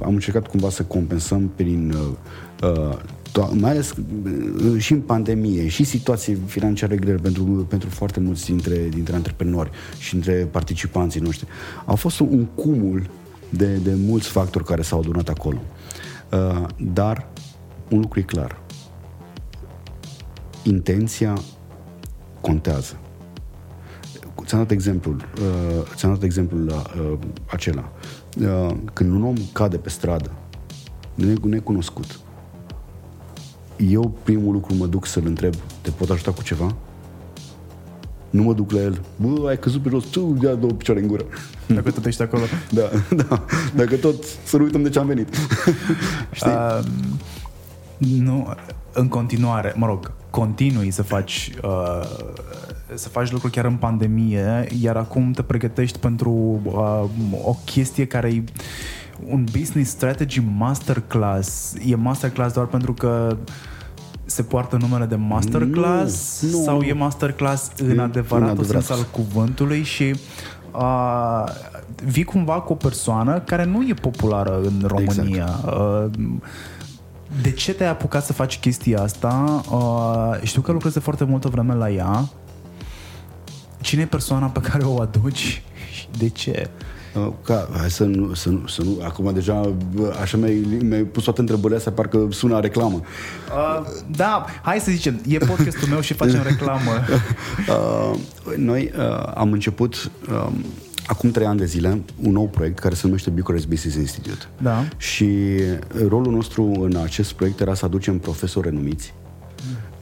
am încercat cumva să compensăm prin uh, uh, to- mai ales uh, și în pandemie și situații financiare grele pentru, pentru foarte mulți dintre, dintre antreprenori și dintre participanții noștri. A fost un, un cumul de, de mulți factori care s-au adunat acolo. Uh, dar un lucru e clar. Intenția contează. Ți-am dat exemplul, uh, ți-am dat exemplul la, uh, acela. Uh, când un om cade pe stradă, ne- necunoscut, eu primul lucru mă duc să-l întreb, te pot ajuta cu ceva? Nu mă duc la el, bă, ai căzut pe jos, tu ia două picioare în gură. Dacă tot ești acolo. Da, da, dacă tot să nu uităm de ce am venit. Știi? Uh, nu, în continuare, mă rog, continui să faci uh, să faci lucruri chiar în pandemie, iar acum te pregătești pentru uh, o chestie care e un business strategy masterclass. E masterclass doar pentru că se poartă numele de masterclass Nu, nu. sau e masterclass în În adevăratul adevărat. sens al cuvântului și uh, vii cumva cu o persoană care nu e populară în România. Uh, de ce te-ai apucat să faci chestia asta? Uh, știu că lucrezi de foarte multă vreme la ea. Cine e persoana pe care o aduci și de ce? Uh, Ca, hai să nu, să nu, să nu, acum deja bă, așa mi-ai, mi-ai pus toate întrebările astea, parcă sună a reclamă. Uh, da, hai să zicem, e podcastul meu și facem reclamă. Uh, noi uh, am început uh, acum trei ani de zile un nou proiect care se numește Bucharest Business Institute. Da. Și rolul nostru în acest proiect era să aducem profesori renumiți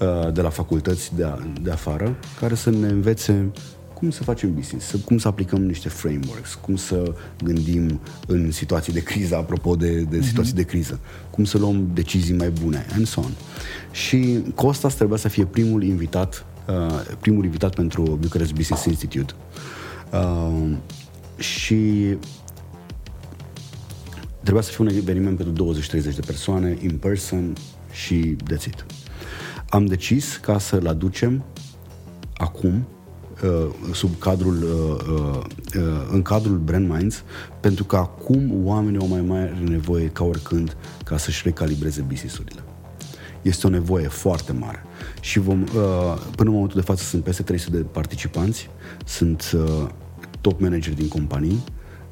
uh, de la facultăți de, a, de afară care să ne învețe cum să facem business, să, cum să aplicăm niște frameworks, cum să gândim în situații de criză, apropo de, de situații de criză, cum să luăm decizii mai bune, and so on. Și Costas trebuia să fie primul invitat, uh, primul invitat pentru Bucharest Business Institute. Uh, și trebuia să fie un eveniment pentru 20-30 de persoane, in person și that's it. Am decis ca să-l aducem acum uh, sub cadrul uh, uh, uh, în cadrul Brand Minds pentru că acum oamenii au mai mare nevoie ca oricând ca să-și recalibreze business-urile. Este o nevoie foarte mare. Și vom, uh, până în momentul de față sunt peste 300 de participanți, sunt uh, top manageri din companii,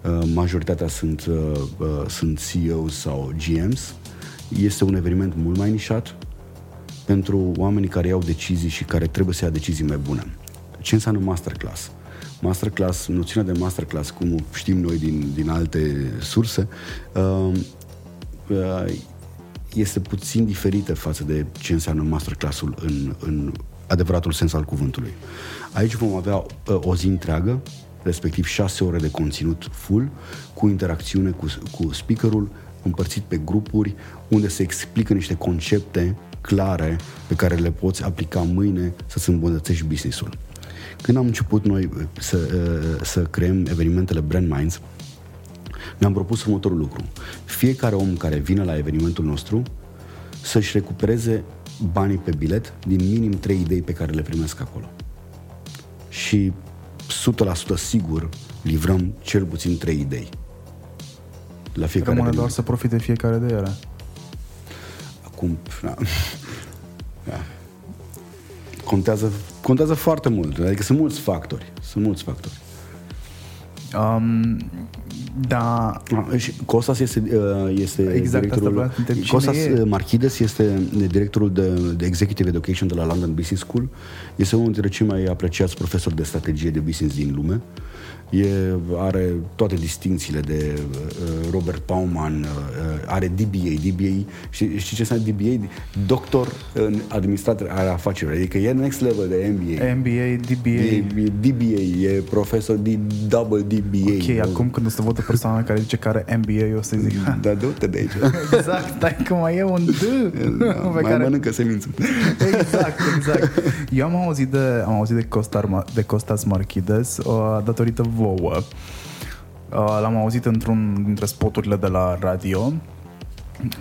uh, majoritatea sunt, uh, uh, sunt CEOs sau GMs. Este un eveniment mult mai nișat pentru oamenii care iau decizii și care trebuie să ia decizii mai bune. Ce înseamnă masterclass? Masterclass, noțiunea de masterclass, cum știm noi din, din alte surse, uh, uh, este puțin diferită față de ce înseamnă masterclassul în, în adevăratul sens al cuvântului. Aici vom avea uh, o zi întreagă, respectiv șase ore de conținut full, cu interacțiune cu, cu speakerul, împărțit pe grupuri, unde se explică niște concepte clare pe care le poți aplica mâine să-ți îmbunătățești business-ul. Când am început noi uh, să, uh, să creăm evenimentele Brand Minds, mi-am propus următorul lucru. Fiecare om care vine la evenimentul nostru să-și recupereze banii pe bilet din minim 3 idei pe care le primesc acolo. Și 100% sigur livrăm cel puțin 3 idei. La fiecare Rămâne doar eveniment. să profite fiecare de ele. Acum, da. da. Contează, contează foarte mult. Adică sunt mulți factori. Sunt mulți factori. Um, da, Ah, și Costas este, uh, este Exact, asta directorul... vreau să întreb. Cine Costas e? uh, Marchides este directorul de, de Executive Education de la London Business School. Este unul dintre cei mai apreciați profesori de strategie de business din lume. E, are toate distințiile de uh, Robert Bauman, uh, are DBA. DBA știi, știi ce înseamnă DBA? Doctor în administrație a afacerilor. Adică e next level de MBA. NBA, DBA. E, e DBA, e profesor de double DBA. Ok, acum când o să văd o persoană care zice că are MBA, eu o să zic... Da, du-te de aici. exact, dai că mai e un D Da, mai care... mănâncă semințe. Exact, exact. Eu am auzit de, am auzit de, Costar, de Costas Marchides uh, datorită vouă. Uh, l-am auzit într-un dintre spoturile de la radio.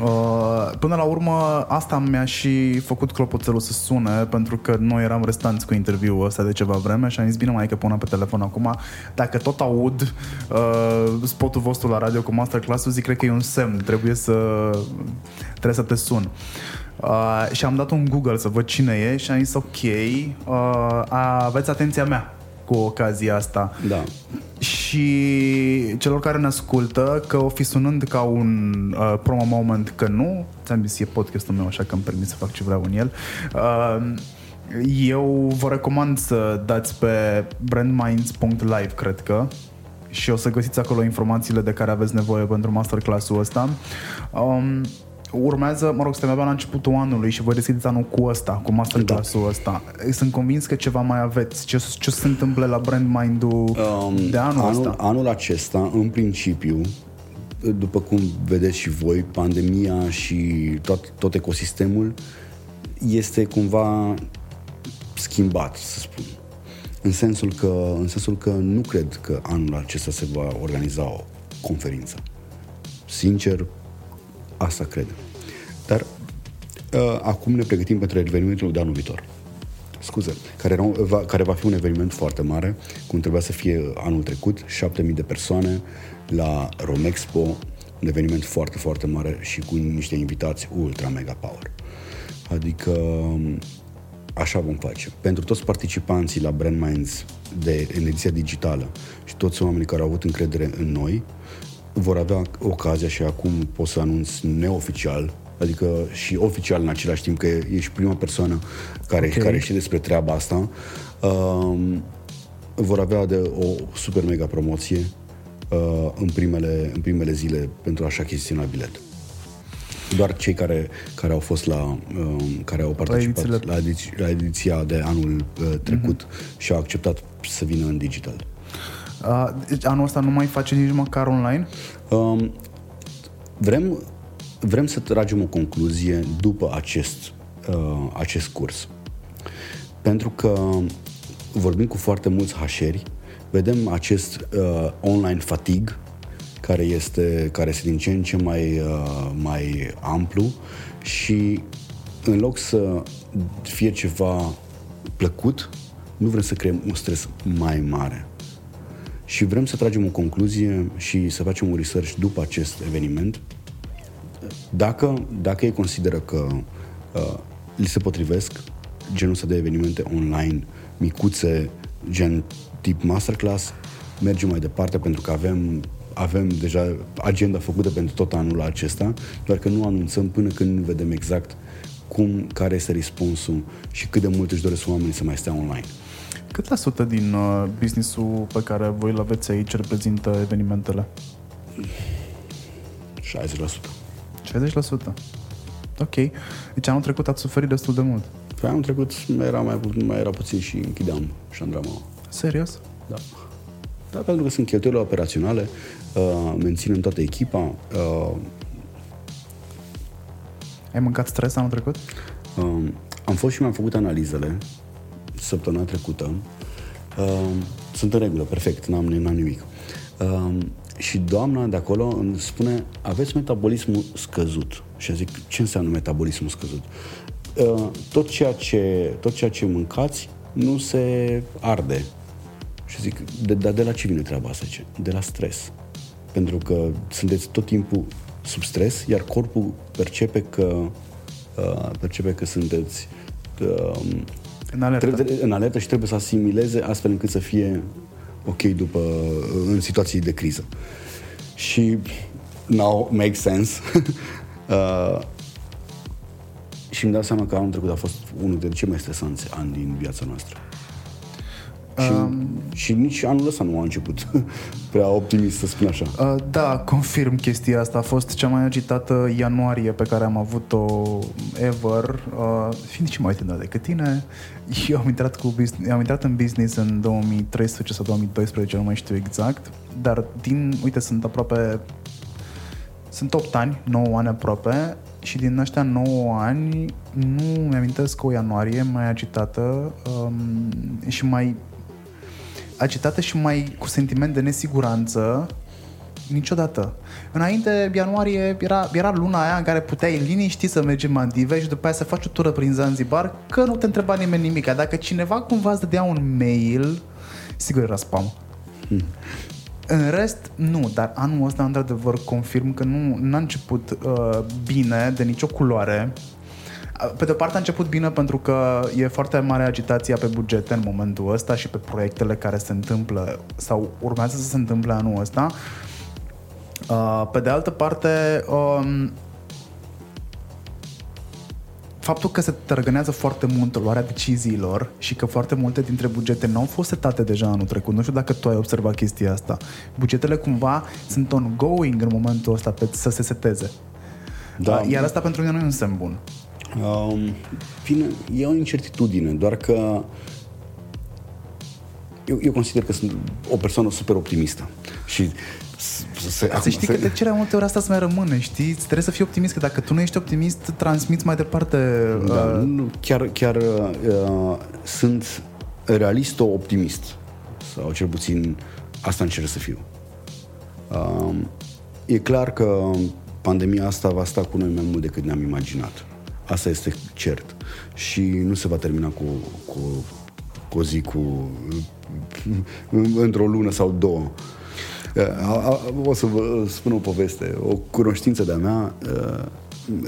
Uh, până la urmă, asta mi-a și făcut clopoțelul să sune, pentru că noi eram restanți cu interviul ăsta de ceva vreme și am zis, bine mai că pun pe telefon acum, dacă tot aud uh, spotul vostru la radio cu masterclass-ul, zic, cred că e un semn, trebuie să, trebuie să te sun. Uh, și am dat un Google să văd cine e și am zis, ok, uh, aveți atenția mea cu ocazia asta. Da. Și celor care ne ascultă, că o fi sunând ca un uh, promo moment, că nu, ți-am zis, e podcastul meu, așa că îmi permit să fac ce vreau în el. Uh, eu vă recomand să dați pe brandminds.live, cred că, și o să găsiți acolo informațiile de care aveți nevoie pentru masterclass-ul ăsta. Um, urmează, mă rog, suntem abia la începutul anului și voi deschideți anul cu ăsta, cu masterclass-ul da. ăsta. Sunt convins că ceva mai aveți. Ce, ce se întâmplă la Brand Mind-ul um, de anul, anul ăsta? Anul acesta, în principiu, după cum vedeți și voi, pandemia și tot, tot ecosistemul este cumva schimbat, să spun. În sensul, că, în sensul că nu cred că anul acesta se va organiza o conferință. Sincer, Asta cred. Dar uh, acum ne pregătim pentru evenimentul de anul viitor. Scuze, care, era, va, care va fi un eveniment foarte mare, cum trebuia să fie anul trecut, 7000 de persoane la Romexpo, un eveniment foarte, foarte mare și cu niște invitați ultra mega power. Adică um, așa vom face. Pentru toți participanții la Brand Minds de în ediția digitală și toți oamenii care au avut încredere în noi, vor avea ocazia și acum pot să anunț neoficial, adică și oficial în același timp că ești prima persoană care, okay. care știe despre treaba asta, um, vor avea de o super mega promoție uh, în, primele, în primele zile pentru a-și achiziționa bilet. Doar cei care, care au fost la, um, care au participat la, la, ediția, la ediția de anul uh, trecut uh-huh. și au acceptat să vină în digital. Uh, deci anul ăsta nu mai face nici măcar online? Um, vrem, vrem să tragem o concluzie după acest, uh, acest curs. Pentru că vorbim cu foarte mulți hașeri, vedem acest uh, online fatig care este, care este din ce în ce mai, uh, mai amplu și în loc să fie ceva plăcut, nu vrem să creăm un stres mai mare și vrem să tragem o concluzie și să facem un research după acest eveniment. Dacă, dacă ei consideră că uh, li se potrivesc genul ăsta de evenimente online, micuțe, gen tip masterclass, mergem mai departe pentru că avem avem deja agenda făcută pentru tot anul acesta, doar că nu anunțăm până când nu vedem exact cum, care este răspunsul și cât de mult își doresc oamenii să mai stea online. Cât la sută din uh, businessul pe care voi îl aveți aici reprezintă evenimentele? 60%. 60%. Ok. Deci anul trecut ați suferit destul de mult. Pe anul trecut era mai, mai era puțin și închideam șandrama. Serios? Da. Da, pentru că sunt cheltuielile operaționale, uh, menținem toată echipa. Uh, Ai mâncat stres anul trecut? Uh, am fost și mi-am făcut analizele săptămâna trecută. Uh, sunt în regulă, perfect, n-am, n-am nimic. Uh, și doamna de acolo îmi spune, aveți metabolismul scăzut. Și zic, ce înseamnă metabolismul scăzut? Uh, tot, ceea ce, tot ceea ce mâncați nu se arde. Și zic, de, dar de la ce vine treaba asta? De la stres. Pentru că sunteți tot timpul sub stres, iar corpul percepe că uh, percepe că sunteți uh, în alertă. Trebuie, în alertă și trebuie să asimileze astfel încât să fie ok după, în situații de criză. Și now makes sense. uh, și îmi dau seama că anul trecut a fost unul dintre cei mai stresanți ani din viața noastră. Și, um, și nici anul ăsta nu a început prea optimist, să spun așa. Uh, da, confirm chestia asta. A fost cea mai agitată ianuarie pe care am avut-o ever. Uh, fiind și mai tânăr decât tine, eu am intrat, cu business, am intrat în business în 2013 sau 2012, nu mai știu exact. Dar din, uite, sunt aproape sunt 8 ani, 9 ani aproape și din ăștia 9 ani nu mi-amintesc o ianuarie mai agitată um, și mai agitată și mai cu sentiment de nesiguranță niciodată. Înainte, ianuarie, era, era luna aia în care puteai liniști să mergi în Maldive și după aia să faci o tură prin Zanzibar, că nu te întreba nimeni nimic. Dacă cineva cumva îți dădea un mail, sigur era spam. Hmm. În rest, nu, dar anul ăsta, într-adevăr, confirm că nu n-a început uh, bine de nicio culoare. Pe de o parte a început bine pentru că e foarte mare agitația pe bugete în momentul ăsta și pe proiectele care se întâmplă sau urmează să se întâmple anul ăsta. Uh, pe de altă parte, um, faptul că se tărgânează foarte mult luarea deciziilor și că foarte multe dintre bugete nu au fost setate deja anul trecut. Nu știu dacă tu ai observat chestia asta. Bugetele cumva sunt ongoing în momentul ăsta pe să se seteze. Da. Iar asta pentru mine nu e un semn bun. Um, bine, e o incertitudine, doar că eu, eu consider că sunt o persoană super optimistă și să, să știi să... că de cele multe ori asta să mai rămâne, știi? Trebuie să fii optimist, că dacă tu nu ești optimist, transmiți mai departe. Da, uh... nu, chiar, chiar uh, sunt realist-optimist. Sau cel puțin asta încerc să fiu. Uh, e clar că pandemia asta va sta cu noi mai mult decât ne-am imaginat. Asta este cert. Și nu se va termina cu, cu, cu o zi, cu într-o lună sau două. Uh, o să vă spun o poveste. O cunoștință de-a mea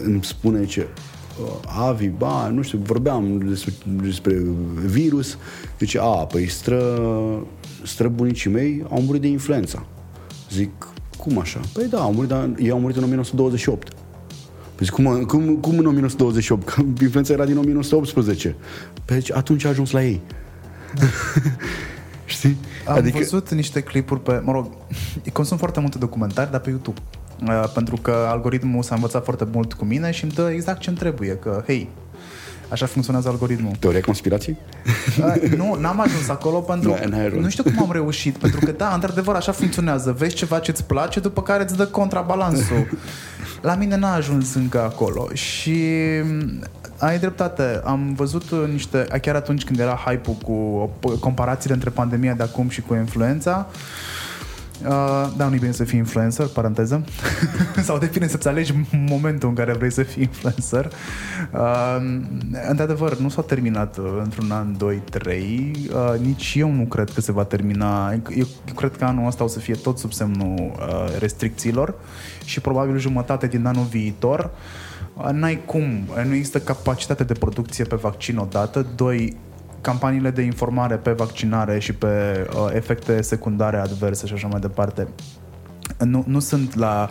îmi spune ce Avi, ba, nu știu, vorbeam despre, despre virus. Zice, a, păi stră, străbunicii mei au murit de influența. Zic, cum așa? Păi da, au murit, dar ei au murit în 1928. Păi zic, cum, cum, cum în 1928? Că influența era din 1918. Păi atunci a ajuns la ei. Știi? Am adică... văzut niște clipuri pe, mă rog, consum foarte multe documentari, dar pe YouTube. Uh, pentru că algoritmul s-a învățat foarte mult cu mine și îmi dă exact ce-mi trebuie, că, hei, Așa funcționează algoritmul. Teoria conspirației? Uh, nu, n-am ajuns acolo pentru... Nu, nu știu cum am reușit, pentru că, da, într-adevăr, așa funcționează. Vezi ceva ce-ți place, după care îți dă contrabalansul. La mine n-a ajuns încă acolo și ai dreptate. Am văzut niște, chiar atunci când era hype-ul cu comparațiile între pandemia de acum și cu influența, Uh, da, nu e bine să fii influencer, paranteză. Sau depinde să-ți alegi momentul în care vrei să fii influencer. Uh, într-adevăr, nu s-a terminat uh, într-un an, 2, 3. Uh, nici eu nu cred că se va termina. Eu, eu cred că anul ăsta o să fie tot sub semnul uh, restricțiilor și probabil jumătate din anul viitor uh, n-ai cum, nu există capacitate de producție pe vaccin odată, doi, campaniile de informare pe vaccinare și pe uh, efecte secundare adverse și așa mai departe nu, nu sunt la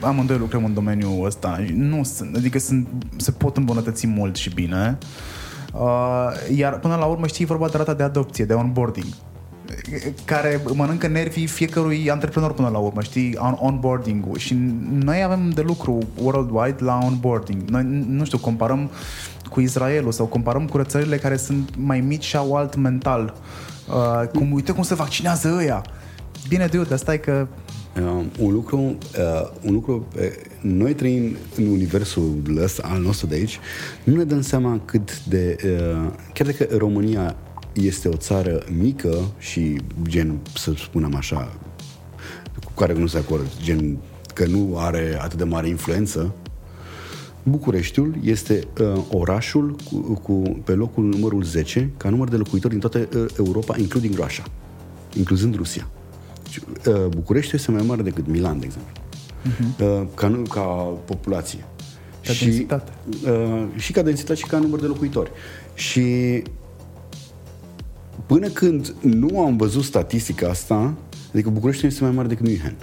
amândoi lucrăm în domeniul ăsta. Nu sunt, adică sunt, se pot îmbunătăți mult și bine. Uh, iar până la urmă știi vorba de rata de adopție, de onboarding care mănâncă nervii fiecărui antreprenor până la urmă, știi, on onboarding-ul și noi avem de lucru worldwide la onboarding. Noi, nu știu, comparăm cu Israelul sau comparăm cu țările care sunt mai mici și au alt mental. Uh, cum, uite cum se vaccinează ăia. Bine, dude, dar stai că Uh, un lucru, uh, un lucru uh, noi trăim în universul ăsta, al nostru de aici, nu ne dăm seama cât de, uh, chiar dacă România este o țară mică și gen, să spunem așa, cu care nu se acord, gen că nu are atât de mare influență, Bucureștiul este uh, orașul cu, cu, pe locul numărul 10 ca număr de locuitori din toată uh, Europa, including Russia, incluzând Rusia. Deci, uh, Bucureștiul este mai mare decât Milan, de exemplu, uh-huh. uh, ca, ca populație. Ca și, densitate. Uh, și ca densitate și ca număr de locuitori. Și până când nu am văzut statistica asta, adică Bucureștiul este mai mare decât München.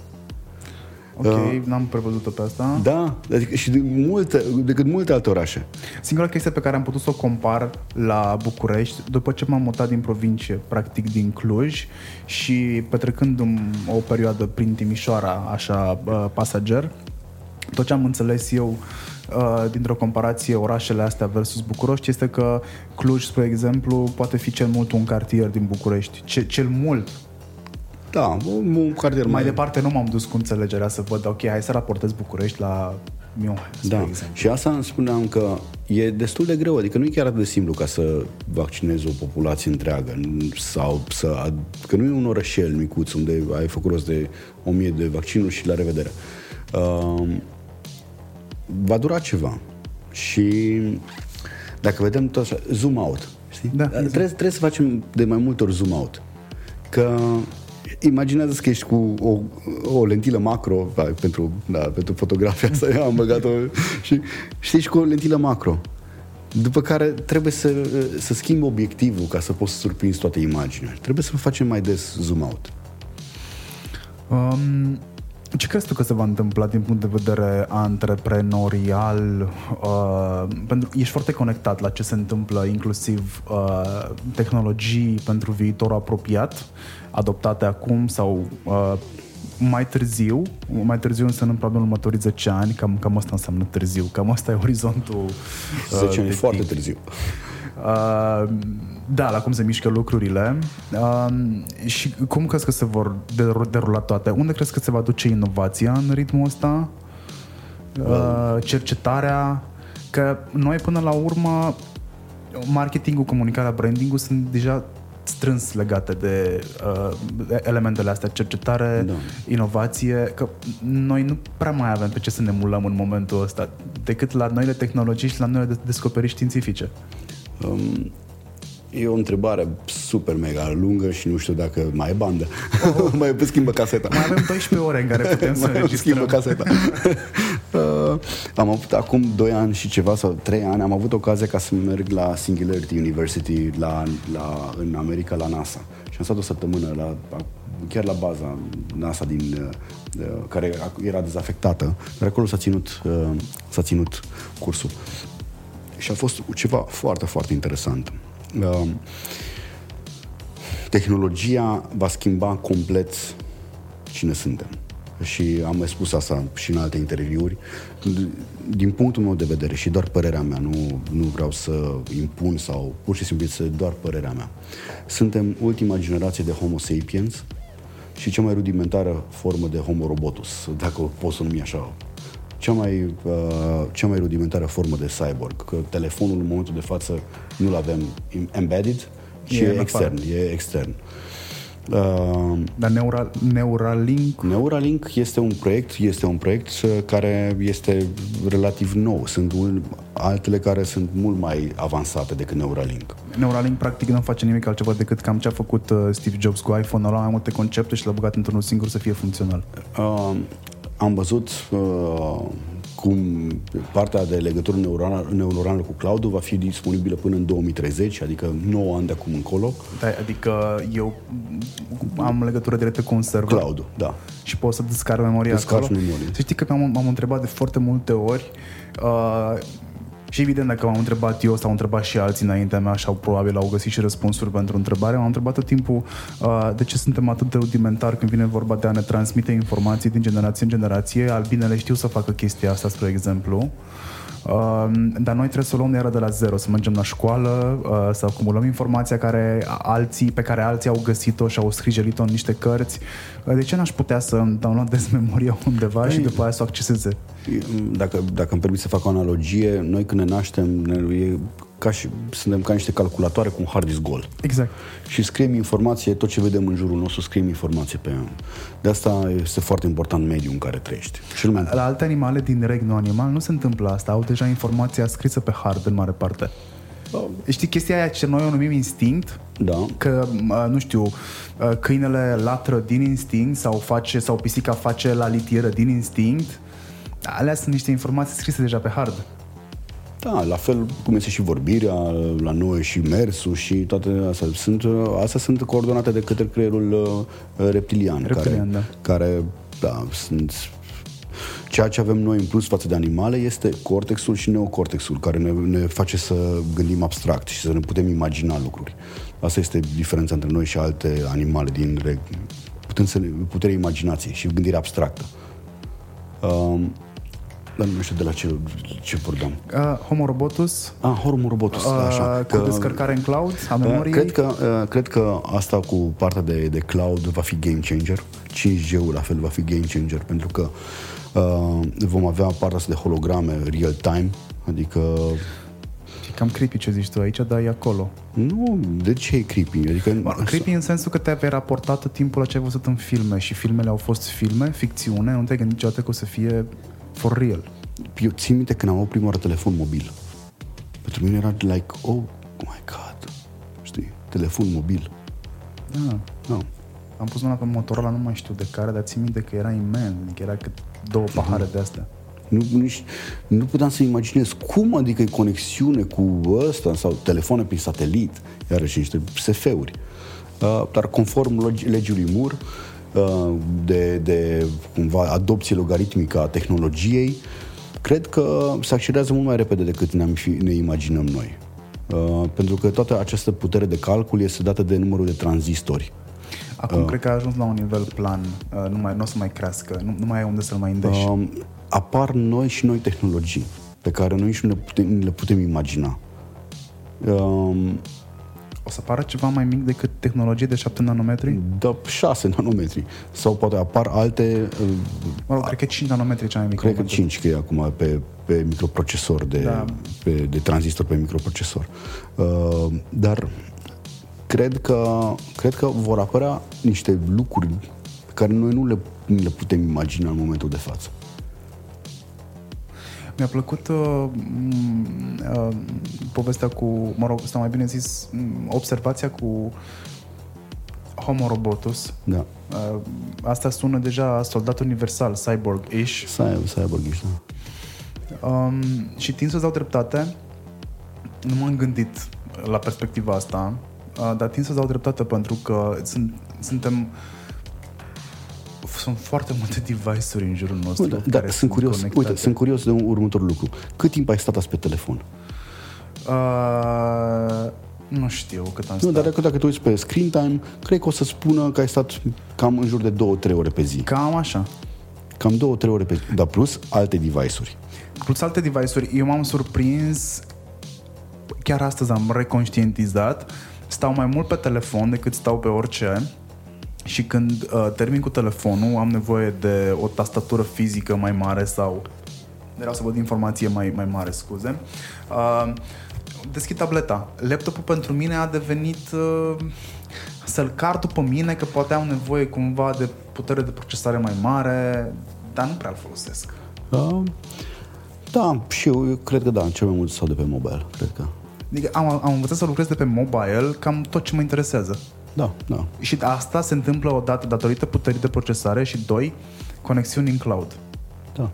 Ok, uh, n-am prevăzut-o pe asta. Da, adică și de multe, decât multe alte orașe. Singura chestie pe care am putut să o compar la București, după ce m-am mutat din provincie, practic din Cluj, și petrecând o perioadă prin Timișoara, așa, pasager, tot ce am înțeles eu uh, dintr-o comparație orașele astea versus București este că Cluj, spre exemplu, poate fi cel mult un cartier din București. Ce, cel mult da, un, un cartier mai... Mai departe nu m-am dus cu înțelegerea să văd, ok, hai să raportez București la Miohea, da. Și asta îmi spuneam că e destul de greu, adică nu e chiar atât de simplu ca să vaccinezi o populație întreagă sau să, că nu e un orășel micuț unde ai făcut rost de o mie de vaccinuri și la revedere. Uh, va dura ceva. Și dacă vedem tot așa, zoom out. Știi? Da, trebuie, trebuie să facem de mai multe ori zoom out. Că imaginează că ești cu o, o lentilă macro da, pentru, da, pentru fotografia asta, am băgat-o și știi, cu o lentilă macro. După care trebuie să, să schimbi obiectivul ca să poți să surprinzi toate imaginile. Trebuie să facem mai des zoom out. Um, ce crezi tu că se va întâmpla din punct de vedere antreprenorial? Uh, pentru ești foarte conectat la ce se întâmplă, inclusiv uh, tehnologii pentru viitorul apropiat, adoptate acum sau uh, mai târziu, mai târziu înseamnă probabil următorii 10 ani, cam, cam asta înseamnă târziu, cam asta e orizontul. Uh, 10 ani foarte târziu. Uh, da, la cum se mișcă lucrurile. Uh, și cum crezi că se vor derula toate? Unde crezi că se va duce inovația în ritmul ăsta? Uh, cercetarea? Că noi până la urmă marketingul, comunicarea, brandingul sunt deja strâns legate de uh, elementele astea, cercetare, da. inovație, că noi nu prea mai avem pe ce să ne mulăm în momentul ăsta, decât la noile tehnologii și la noile descoperiri științifice. Um, E o întrebare super mega lungă și nu știu dacă mai e bandă. Oh. mai schimbă caseta. Mai avem 12 ore în care putem să mai schimbă caseta. uh, am avut acum 2 ani și ceva sau 3 ani am avut ocazia ca să merg la Singularity University la, la, în America la NASA. Și am stat o săptămână la, chiar la baza NASA din, uh, care era dezafectată, dar acolo s-a ținut, uh, s-a ținut cursul. Și a fost ceva foarte, foarte interesant. Uh, tehnologia va schimba complet cine suntem. Și am mai spus asta și în alte interviuri. Din punctul meu de vedere și doar părerea mea, nu, nu vreau să impun sau pur și simplu este doar părerea mea. Suntem ultima generație de Homo sapiens și cea mai rudimentară formă de Homo robotus, dacă pot să numi așa cea mai, uh, cea mai rudimentară formă de cyborg. Că telefonul în momentul de față nu-l avem embedded, ci e, e extern, e extern. Uh, Dar Neural, Neuralink? Neuralink este un proiect, este un proiect uh, care este relativ nou. Sunt un, altele care sunt mult mai avansate decât Neuralink. Neuralink practic nu face nimic altceva decât cam ce a făcut uh, Steve Jobs cu iPhone, a luat mai multe concepte și l-a băgat într-unul singur să fie funcțional. Uh, am văzut uh, cum partea de legătură neuronală, neuronală cu cloud va fi disponibilă până în 2030, adică 9 ani de acum încolo. Da, adică eu am legătură directă cu un server. Cloud, da. Și pot să descarc memoria Descarci acolo. memorie. Să știi că m-am, m-am întrebat de foarte multe ori uh, și evident, dacă m-am întrebat eu sau am întrebat și alții înaintea mea și au probabil au găsit și răspunsuri pentru întrebare, m-am întrebat tot timpul uh, de ce suntem atât de rudimentari când vine vorba de a ne transmite informații din generație în generație. Albinele știu să facă chestia asta, spre exemplu. Uh, dar noi trebuie să o luăm iară de la zero, să mergem la școală, uh, să acumulăm informația care alții, pe care alții au găsit-o și au scrijelit-o în niște cărți. Uh, de ce n-aș putea să downloadez memoria undeva Ei, și după aia să o acceseze? Dacă, dacă îmi permit să fac o analogie, noi când ne naștem, ne, e ca și, suntem ca niște calculatoare cu un hard disk gol. Exact. Și scriem informație, tot ce vedem în jurul nostru, scriem informație pe el. De asta este foarte important mediul în care trăiești. Și la, la alte animale din regnul animal nu se întâmplă asta. Au deja informația scrisă pe hard în mare parte. Oh. Știi chestia aia ce noi o numim instinct? Da. Că, nu știu, câinele latră din instinct sau face sau pisica face la litieră din instinct. Alea sunt niște informații scrise deja pe hard. Da, la fel cum este și vorbirea la noi și mersul și toate astea. Sunt, astea sunt coordonate de către creierul uh, reptilian, reptilian care, da. care da, sunt ceea ce avem noi în plus față de animale este cortexul și neocortexul, care ne, ne face să gândim abstract și să ne putem imagina lucruri. Asta este diferența între noi și alte animale din reg... putem să ne, puterea imaginației și gândire abstractă. Um, dar nu știu de la ce, ce vorbeam. Uh, Homo Robotus. Ah, Homo Robotus, uh, da, așa. Cu descărcare în cloud a memoriei. Cred că, uh, cred că asta cu partea de, de cloud va fi game changer. 5G-ul la fel va fi game changer, pentru că uh, vom avea partea asta de holograme real time, adică E cam creepy ce zici tu aici, dar e acolo. nu, de ce e creepy? Adică, Bă, Creepy în sensul că te-ai raportat tot timpul la ce ai văzut în filme și filmele au fost filme, ficțiune, nu te-ai gândit niciodată că o să fie for real. eu țin minte când am avut prima oară telefon mobil. Pentru mine era like, oh my god, știi, telefon mobil. Da. No. Am pus mâna pe Motorola, nu mai știu de care, dar țin minte că era imens, adică era cât două pahare de astea. Nu, nici, nu puteam să imaginez cum adică e conexiune cu ăsta sau telefoane prin satelit, iarăși niște SF-uri. Uh, dar conform logi- legii lui Moore, uh, de, de cumva adopție logaritmică a tehnologiei, cred că se accelerează mult mai repede decât ne, fi, ne imaginăm noi. Uh, pentru că toată această putere de calcul este dată de numărul de tranzistori. Acum cred că a ajuns la un nivel plan, uh, nu, mai, nu o să mai crească, nu, nu mai ai unde să-l mai îndeși. Um, apar noi și noi tehnologii pe care noi nici nu le putem, nu le putem imagina. Um, O să apară ceva mai mic decât tehnologie de 7 nanometri? da, 6 nanometri. Sau poate apar alte, uh, Mă rog, cred că 5 nanometri e cea mai mică. cred că în momentul. 5 că e acum pe, pe microprocesor, de, Da. pe, de tranzistor pe microprocesor. Uh, dar cred că, cred că vor apărea niște lucruri pe care noi nu le, nu le putem imagina în momentul de față. Mi-a plăcut uh, m, uh, povestea cu, mă rog, sau mai bine zis, m, observația cu Homo Robotus. Da. Uh, asta sună deja soldat universal, cyborg-ish. Cyber, cyborg da. Um, și tind să-ți dau dreptate. Nu m-am gândit la perspectiva asta, uh, dar tind să-ți dau dreptate pentru că sunt, suntem sunt foarte multe device-uri în jurul nostru. Uite, da, care sunt curios, conectate. uite, sunt curios de un următor lucru. Cât timp ai stat azi pe telefon? Uh, nu știu cât am Nu, stat. dar dacă, dacă te uiți pe screen time, cred că o să spună că ai stat cam în jur de 2-3 ore pe zi. Cam așa. Cam 2-3 ore pe zi, dar plus alte device-uri. Plus alte device-uri, eu m-am surprins, chiar astăzi am reconștientizat, stau mai mult pe telefon decât stau pe orice și când uh, termin cu telefonul am nevoie de o tastatură fizică mai mare sau vreau să văd informație mai, mai mare, scuze. Uh, deschid tableta. Laptopul pentru mine a devenit uh, să-l car după mine, că poate am nevoie cumva de putere de procesare mai mare, dar nu prea-l folosesc. Da, da și eu, eu cred că da, cel mai mult stau de pe mobile, cred că. Adică am, am învățat să lucrez de pe mobile cam tot ce mă interesează. Da, da. Și asta se întâmplă odată datorită puterii de procesare și doi, conexiuni în cloud. Da.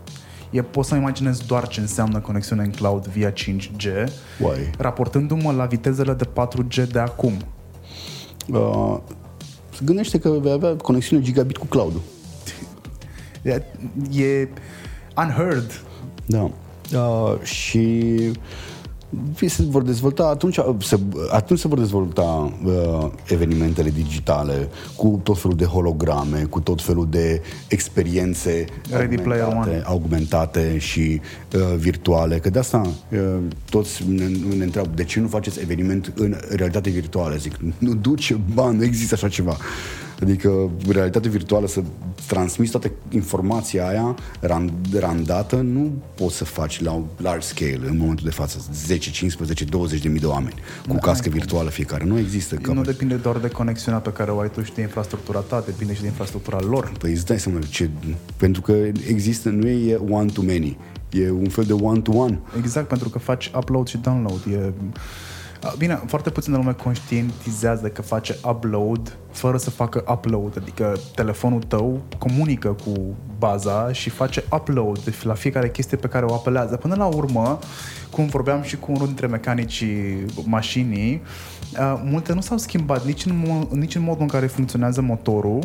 E, pot să-mi imaginez doar ce înseamnă conexiune în cloud via 5G, Uai. raportându-mă la vitezele de 4G de acum. Uh, gândește că vei avea conexiune gigabit cu cloud E, e unheard. Da. Uh, și se vor dezvolta atunci se, atunci se vor dezvolta uh, evenimentele digitale cu tot felul de holograme, cu tot felul de experiențe Ready Player augmentate, One. augmentate și uh, virtuale. Că de asta uh, toți ne, ne întreabă de ce nu faceți eveniment în realitate virtuală. Zic, nu duce bani, nu există așa ceva. Adică realitate virtuală să transmiți toată informația aia ran- randată nu poți să faci la large scale în momentul de față 10, 15, 20 de mii de oameni cu cască virtuală fiecare. Nu există. Că, Nu depinde doar de conexiunea pe care o ai tu și de infrastructura ta, depinde și de infrastructura lor. Păi îți dai seama ce... Pentru că există, nu e one to many. E un fel de one to one. Exact, pentru că faci upload și download. E... Bine, foarte puțină lume conștientizează că face upload fără să facă upload, adică telefonul tău comunică cu baza și face upload la fiecare chestie pe care o apelează. Până la urmă, cum vorbeam și cu unul dintre mecanicii mașinii, uh, multe nu s-au schimbat nici în, mo- nici în modul în care funcționează motorul.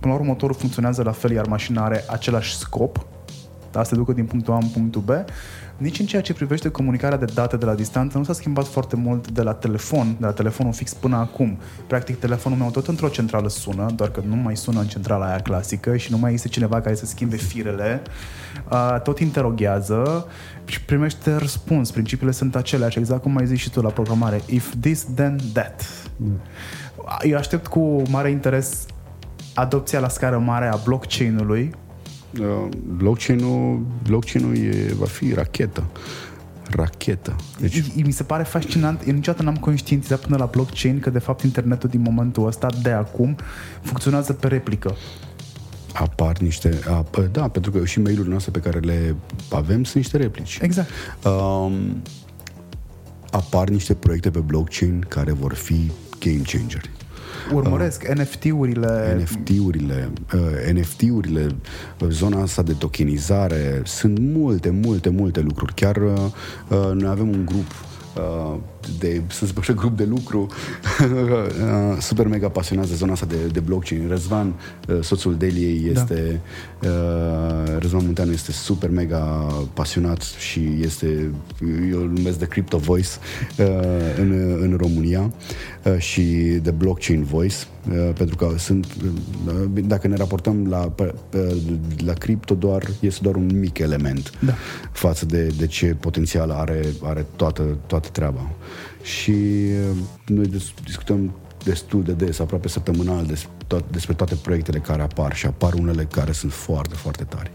Până la urmă, motorul funcționează la fel, iar mașina are același scop, da, să te ducă din punctul A în punctul B, nici în ceea ce privește comunicarea de date de la distanță nu s-a schimbat foarte mult de la telefon, de la telefonul fix până acum. Practic, telefonul meu tot într-o centrală sună, doar că nu mai sună în centrala aia clasică și nu mai este cineva care să schimbe firele. Uh, tot interoghează și primește răspuns. Principiile sunt aceleași, exact cum ai zis și tu la programare. If this, then that. Mm. Eu aștept cu mare interes adopția la scară mare a blockchain-ului Uh, blockchain-ul, blockchain-ul e, va fi rachetă. Rachetă. Deci... Mi se pare fascinant. Eu niciodată n-am conștientizat până la blockchain că de fapt internetul din momentul ăsta, de acum, funcționează pe replică apar niște... A, da, pentru că și mail-urile noastre pe care le avem sunt niște replici. Exact. Um, apar niște proiecte pe blockchain care vor fi game changeri. Urmăresc uh, NFT-urile. NFT-urile, uh, NFT-urile, zona asta de tokenizare, sunt multe, multe, multe lucruri. Chiar uh, uh noi avem un grup uh, de, să zic așa, grup de lucru uh, super mega pasionat de zona asta de, de blockchain. Răzvan, uh, soțul Deliei, da. este da. Răzvan Munteanu este super mega pasionat și este, eu îl numesc de Crypto Voice în, în România și de Blockchain Voice pentru că sunt dacă ne raportăm la, la cripto doar este doar un mic element da. față de, de ce potențial are, are toată, toată treaba și uh, noi discutăm destul de des, aproape săptămânal, des, to- despre toate proiectele care apar și apar unele care sunt foarte, foarte tari.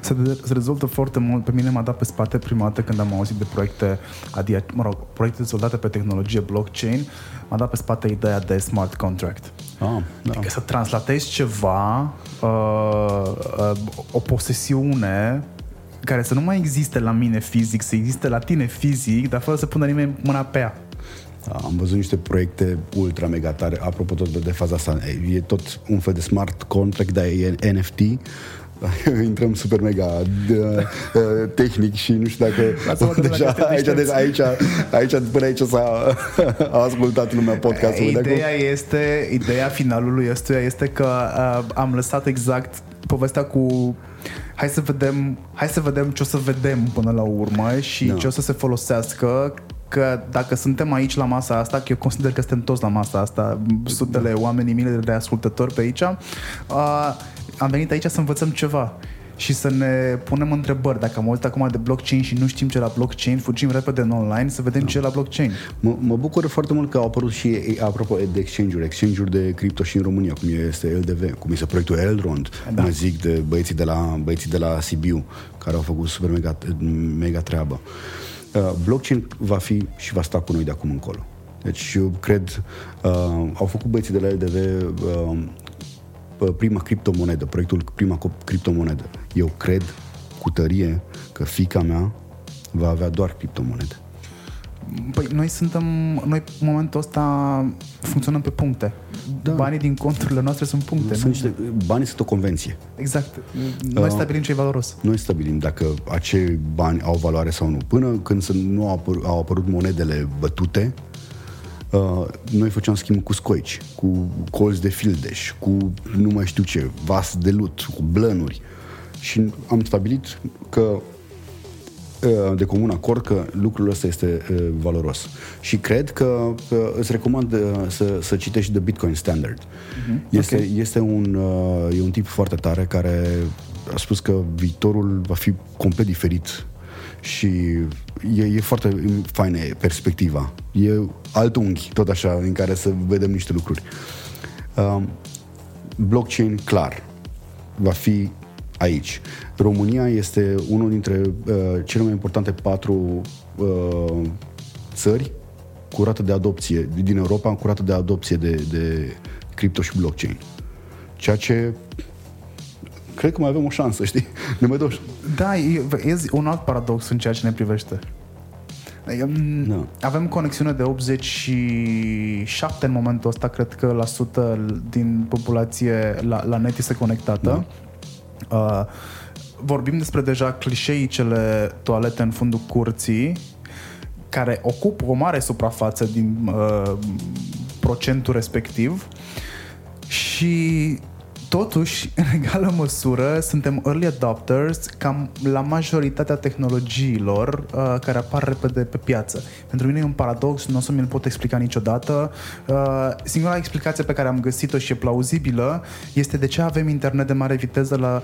Se, de- se rezolvă foarte mult. Pe mine m-a dat pe spate prima dată când am auzit de proiecte, adică, mă rog, proiecte dezvoltate pe tehnologie blockchain, m-a dat pe spate ideea de smart contract. Ah, da. Adică să translatezi ceva, uh, uh, o posesiune care să nu mai existe la mine fizic, să existe la tine fizic, dar fără să pună nimeni mâna pe ea. Da, am văzut niște proiecte ultra mega tare. Apropo tot de faza asta, e tot un fel de smart contract, dar e NFT. Intrăm super mega de, uh, tehnic și nu știu dacă deja aici, de, aici, aici, până aici s-a a ascultat lumea podcastul. Ideea este, ideea finalului ăstuia este că uh, am lăsat exact povestea cu hai să vedem, hai să vedem ce o să vedem până la urmă și da. ce o să se folosească că dacă suntem aici la masa asta, că eu consider că suntem toți la masa asta, sutele, oamenii, mii de ascultători pe aici, uh, am venit aici să învățăm ceva și să ne punem întrebări. Dacă am auzit acum de blockchain și nu știm ce la blockchain, fugim repede în online să vedem da. ce la blockchain. Mă, mă bucur foarte mult că au apărut și, apropo de exchange-uri, exchange-uri de cripto și în România, cum este LDV, cum este proiectul Elrond, da. mă zic de băieții de la, băieții de la Sibiu, care au făcut super mega, mega treabă. Uh, blockchain va fi și va sta cu noi de acum încolo. Deci eu cred, uh, au făcut băieții de la LDV uh, prima criptomonedă, proiectul prima criptomonedă. Eu cred cu tărie că fica mea va avea doar criptomonede. Păi noi suntem, noi în momentul ăsta funcționăm pe puncte. Da. Banii din conturile noastre sunt puncte. Sunt niște, banii sunt o convenție. Exact. Noi uh, stabilim ce e valoros. Noi stabilim dacă acei bani au valoare sau nu. Până când nu au apărut, au apărut monedele bătute, Uh, noi făceam schimb cu scoici, cu colți de fildeș, cu nu mai știu ce, vas de lut, cu blănuri. Și am stabilit că uh, de comun acord că lucrul ăsta este uh, valoros. Și cred că uh, îți recomand uh, să, să citești The Bitcoin Standard. Uh-huh. Este, okay. este un, uh, e un tip foarte tare care a spus că viitorul va fi complet diferit și e, e foarte faină perspectiva. E alt unghi, tot așa, în care să vedem niște lucruri. Uh, blockchain, clar, va fi aici. România este unul dintre uh, cele mai importante patru uh, țări cu rată de adopție din Europa, cu rată de adopție de, de cripto și blockchain. Ceea ce cred că mai avem o șansă, știi? Ne mai dau... Da, e, e un alt paradox în ceea ce ne privește. No. Avem conexiune de 87 în momentul ăsta, cred că la sută din populație la, la net este conectată. No. Uh, vorbim despre deja clișeicele toalete în fundul curții, care ocupă o mare suprafață din uh, procentul respectiv. Și Totuși, în egală măsură, suntem early adopters cam la majoritatea tehnologiilor uh, care apar repede pe piață. Pentru mine e un paradox, nu o să mi-l pot explica niciodată. Uh, singura explicație pe care am găsit-o și e plauzibilă este de ce avem internet de mare viteză la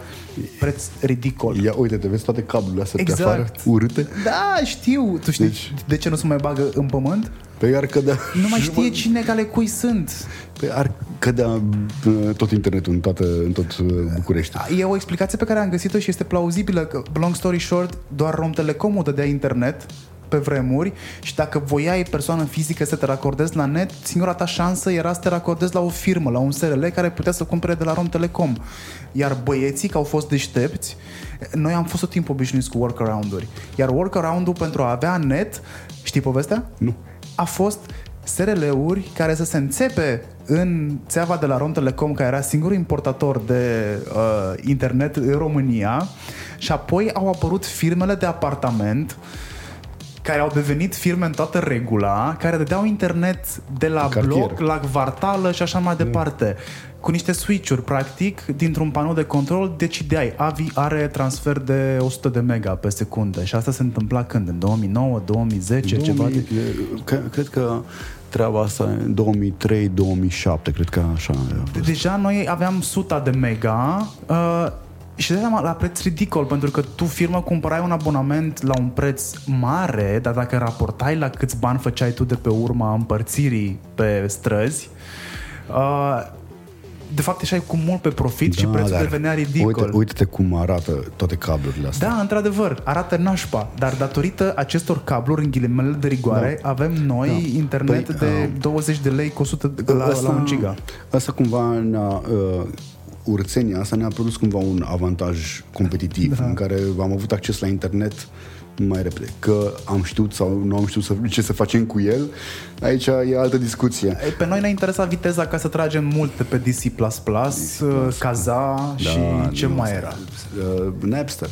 preț ridicol. Ia uite, te vezi toate cablurile astea Exact. pe afară, urâte. Da, știu. Tu știi Deci- de ce nu se mai bagă în pământ? Pe ar cădea... Nu mai știe cine ale cui sunt. Pe ar cădea uh, tot internetul în, toată, în tot uh, București. E o explicație pe care am găsit-o și este plauzibilă că, long story short, doar Romtelecom o dădea internet pe vremuri și dacă voiai persoană fizică să te racordezi la net, singura ta șansă era să te racordezi la o firmă, la un SRL care putea să cumpere de la Romtelecom. Iar băieții, că au fost deștepți, noi am fost tot timpul obișnuiți cu workaround-uri. Iar workaround-ul pentru a avea net, știi povestea? Nu. A fost SRL-uri care să se înțepe în țeava de la Romtelecom, care era singurul importator de uh, internet în România. Și apoi au apărut firmele de apartament care au devenit firme în toată regula, care dădeau internet de la cartier. bloc, la kvartală și așa mai departe. Cu niște switch-uri, practic, dintr-un panou de control, decideai. Avi are transfer de 100 de mega pe secundă și asta se întâmpla când? În 2009, 2010, ceva de... 2000, e, că, cred că treaba asta în 2003-2007, cred că așa a fost. Deja noi aveam suta de mega uh, și de la, la preț ridicol, pentru că tu, firmă, cumpărai un abonament la un preț mare, dar dacă raportai la câți bani făceai tu de pe urma împărțirii pe străzi, uh, de fapt ieșai cu mult pe profit și prețul dar devenea ridicol. Uite, uite-te cum arată toate cablurile astea. Da, într-adevăr, arată nașpa, dar datorită acestor cabluri, în ghilimele de rigoare, Da. avem noi Da. internet Păi, de uh, 20 de lei cu 100 de, la, la un giga. Asta cumva ne-a, uh, urțenia asta ne-a produs cumva un avantaj competitiv da. în care am avut acces la internet mai repede. Că am știut sau nu am știut să, ce să facem cu el, aici e altă discuție. E, Pe noi ne-a interesat viteza ca să tragem multe pe DC++, DC++, Kaza și ce nu, mai asta- era. Uh, Napster.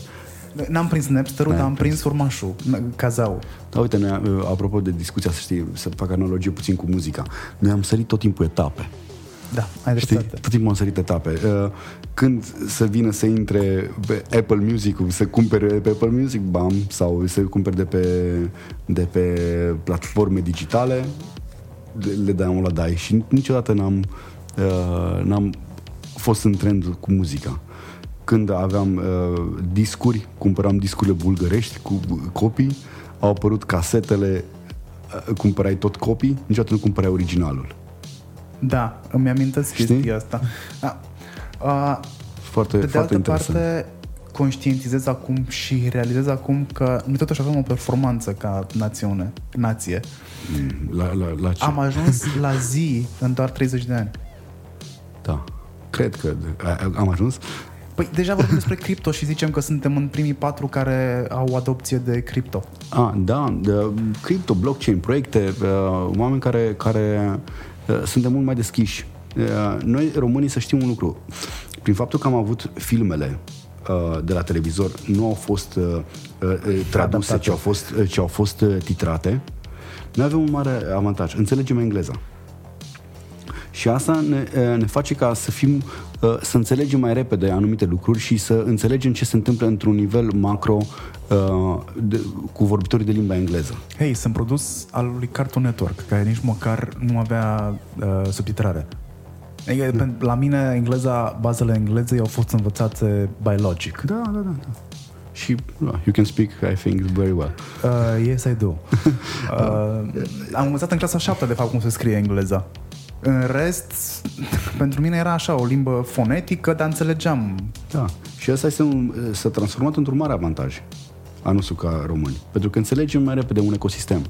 N-am prins Napster-ul, dar am prins urmașul, Kazau. Da, uite, noi, uh, apropo de discuția, să știi, să fac analogie puțin cu muzica, noi am sărit tot timpul etape. Da, ai Știi? dreptate. Tot timpul am sărit etape. Uh, Când să vină să intre pe Apple Music, să cumpere pe Apple Music, bam, sau să cumpere de pe, de pe platforme digitale, le- le dai la dai. Și niciodată n-am, uh, n-am fost în trend cu muzica. Când aveam uh, discuri, cumpăram discurile bulgărești cu copii, au apărut casetele, uh, cumpărai tot copii, niciodată nu cumpărai originalul. Da, îmi amintesc Știi? chestia asta. Da. Uh, Foarte, Pe de foarte altă interesant. parte, conștientizez acum și realizez acum că noi totuși avem o performanță ca națiune, nație. La, la, la ce? Am ajuns la zi în doar 30 de ani. Da. Cred că a- am ajuns. Păi deja vorbim despre cripto și zicem că suntem în primii patru care au adopție de cripto. A, da, de, crypto, blockchain, proiecte, uh, oameni care, care uh, suntem mult mai deschiși. Uh, noi, românii, să știm un lucru. Prin faptul că am avut filmele uh, de la televizor nu au fost uh, uh, traduse, Adaptate. ci au fost, uh, ci au fost uh, titrate, noi avem un mare avantaj. Înțelegem engleza. Și asta ne, eh, ne face ca să fim, eh, să înțelegem mai repede anumite lucruri și să înțelegem ce se întâmplă într-un nivel macro eh, de, cu vorbitorii de limba engleză. Hei, sunt produs al lui Cartoon Network, care nici măcar nu avea uh, subtitrare. Adică, mm. La mine, engleza, bazele englezei au fost învățate by logic. Da, da, da. da. Și uh, you can speak, I think, very well. Uh, yes, I do. Uh, am învățat în clasa 7, de fapt, cum se scrie engleza. În rest, pentru mine era așa, o limbă fonetică, dar înțelegeam. Da. Și asta este un, s-a transformat într-un mare avantaj a nostru ca români. Pentru că înțelegem mai repede un ecosistem.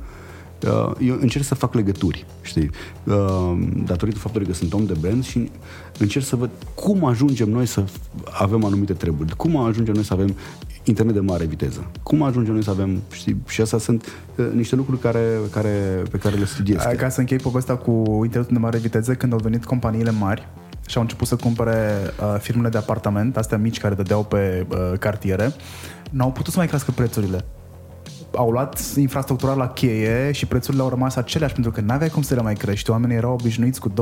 Uh, Eu încerc să fac legături, știi, Uh, datorită faptului că sunt om de brand și încerc să văd cum ajungem noi să avem anumite treburi, cum ajungem noi să avem internet de mare viteză, cum ajungem noi să avem, știi, și astea sunt uh, niște lucruri care, care, pe care le studiez. Ca să închei povestea cu internetul de mare viteză, când au venit companiile mari și au început să cumpere uh, firmele de apartament, astea mici care dădeau pe uh, cartiere, n-au putut să mai crească prețurile. Au luat infrastructura la cheie și prețurile au rămas aceleași pentru că n-aveai cum să le mai crești. Oamenii erau obișnuiți cu 20-30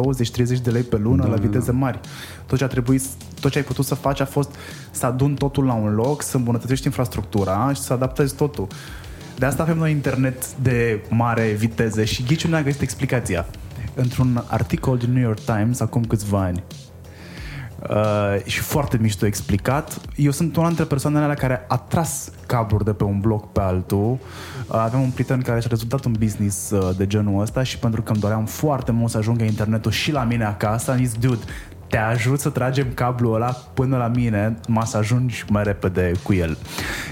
de lei pe lună da, la viteze da. mari. Tot ce, a trebuit, tot ce ai putut să faci a fost să adun totul la un loc, să îmbunătățești infrastructura și să adaptezi totul. De asta avem noi internet de mare viteză și ghiciul ne-a găsit explicația. Într-un articol din New York Times acum câțiva ani, Uh, și foarte mișto explicat. Eu sunt una dintre persoanele alea care a tras cabluri de pe un bloc pe altul. Uh, aveam un prieten care și-a rezultat un business uh, de genul ăsta și pentru că îmi doream foarte mult să ajungă internetul și la mine acasă, am zis, dude, te ajut să tragem cablul ăla până la mine, mă să ajungi mai repede cu el.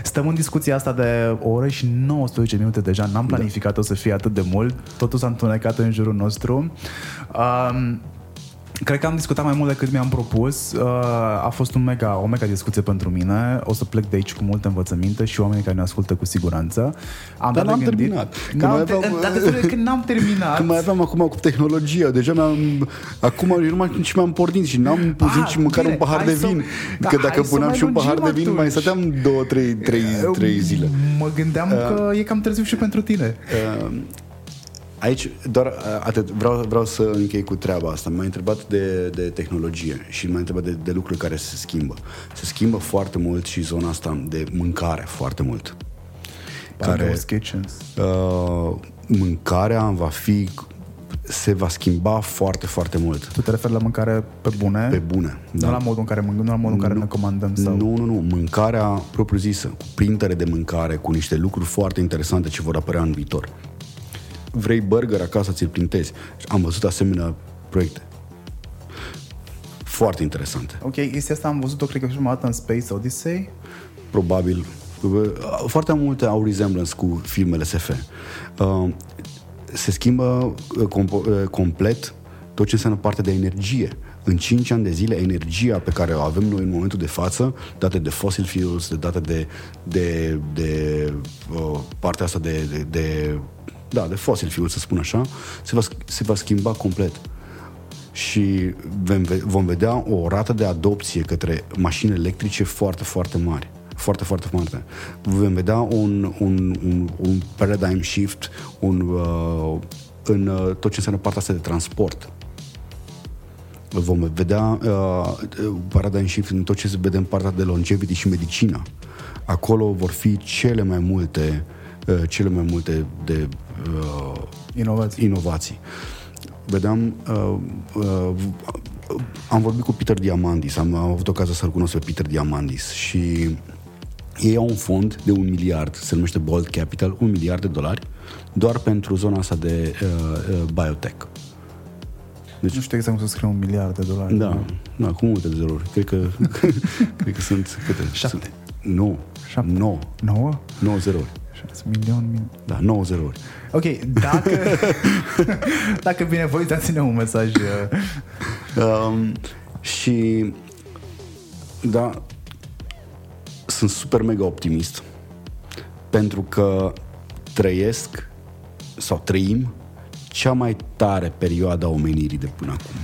Stăm în discuția asta de o oră și 19 minute deja, n-am da. planificat-o să fie atât de mult, totul s-a întunecat în jurul nostru. Um, Cred că am discutat mai mult decât mi-am propus. Uh, a fost un mega, o mega discuție pentru mine. O să plec de aici cu multe învățăminte și oamenii care ne ascultă cu siguranță. Am Dar n-am gândit. terminat. Că n-am, te- aveam, că n-am terminat. Că mai aveam acum cu tehnologia. Deja mi-am... Acum eu nu mai și mi-am pornit și n-am pus nici măcar bine, un pahar de vin. Să, că da, dacă puneam și un pahar de vin, mai stăteam două, trei, trei, trei zile. Mă gândeam uh, că e cam târziu și pentru tine. Uh, Aici doar uh, atât. Vreau, vreau să închei cu treaba asta. M-ai întrebat de, de tehnologie și m-ai întrebat de, de lucruri care se schimbă. Se schimbă foarte mult și zona asta de mâncare foarte mult. Care, uh, mâncarea va fi se va schimba foarte, foarte mult. Tu te referi la mâncare pe bune? Pe bune, da. Nu la modul în care mâncăm, nu la modul în care nu, ne comandăm? Sau... Nu, nu, nu. Mâncarea propriu-zisă, cu printere de mâncare, cu niște lucruri foarte interesante ce vor apărea în viitor vrei burger acasă, ți-l printezi. Am văzut asemenea proiecte. Foarte interesante. Ok, este asta am văzut-o, cred că și dată în Space Odyssey. Probabil. Foarte multe au resemblance cu filmele SF. Uh, se schimbă uh, uh, complet tot ce înseamnă partea de energie. În 5 ani de zile, energia pe care o avem noi în momentul de față, date de fossil fuels, de date de, de, de uh, partea asta de, de, de da, de fossil fuel, să spun așa, se va, se va schimba complet. Și vom vedea o rată de adopție către mașini electrice foarte, foarte mari foarte, foarte mare. Vom vedea un, un, un, un paradigm shift un, uh, în uh, tot ce înseamnă partea asta de transport. Vom vedea uh, paradigm shift în tot ce se vede în partea de longevity și medicina. Acolo vor fi cele mai multe uh, cele mai multe de uh, inovații. inovații. Vedeam, uh, uh, am vorbit cu Peter Diamandis, am, am avut ocazia să-l cunosc pe Peter Diamandis și ei au un fond de un miliard, se numește Bold Capital, un miliard de dolari, doar pentru zona asta de uh, uh, biotech. Deci, nu știu exact cum să scriu un miliard de dolari. Da, da, cu multe zerouri. Cred că, cred că sunt câte? Șapte. Sunt, nu. Șapte. Nouă. Nouă? Nouă zerouri. 6 milion, Mil... Da, 9 zerouri. Ok, dacă, dacă bine voi, dați-ne un mesaj. Um, și da, sunt super mega optimist pentru că trăiesc sau trăim cea mai tare perioadă a omenirii de până acum.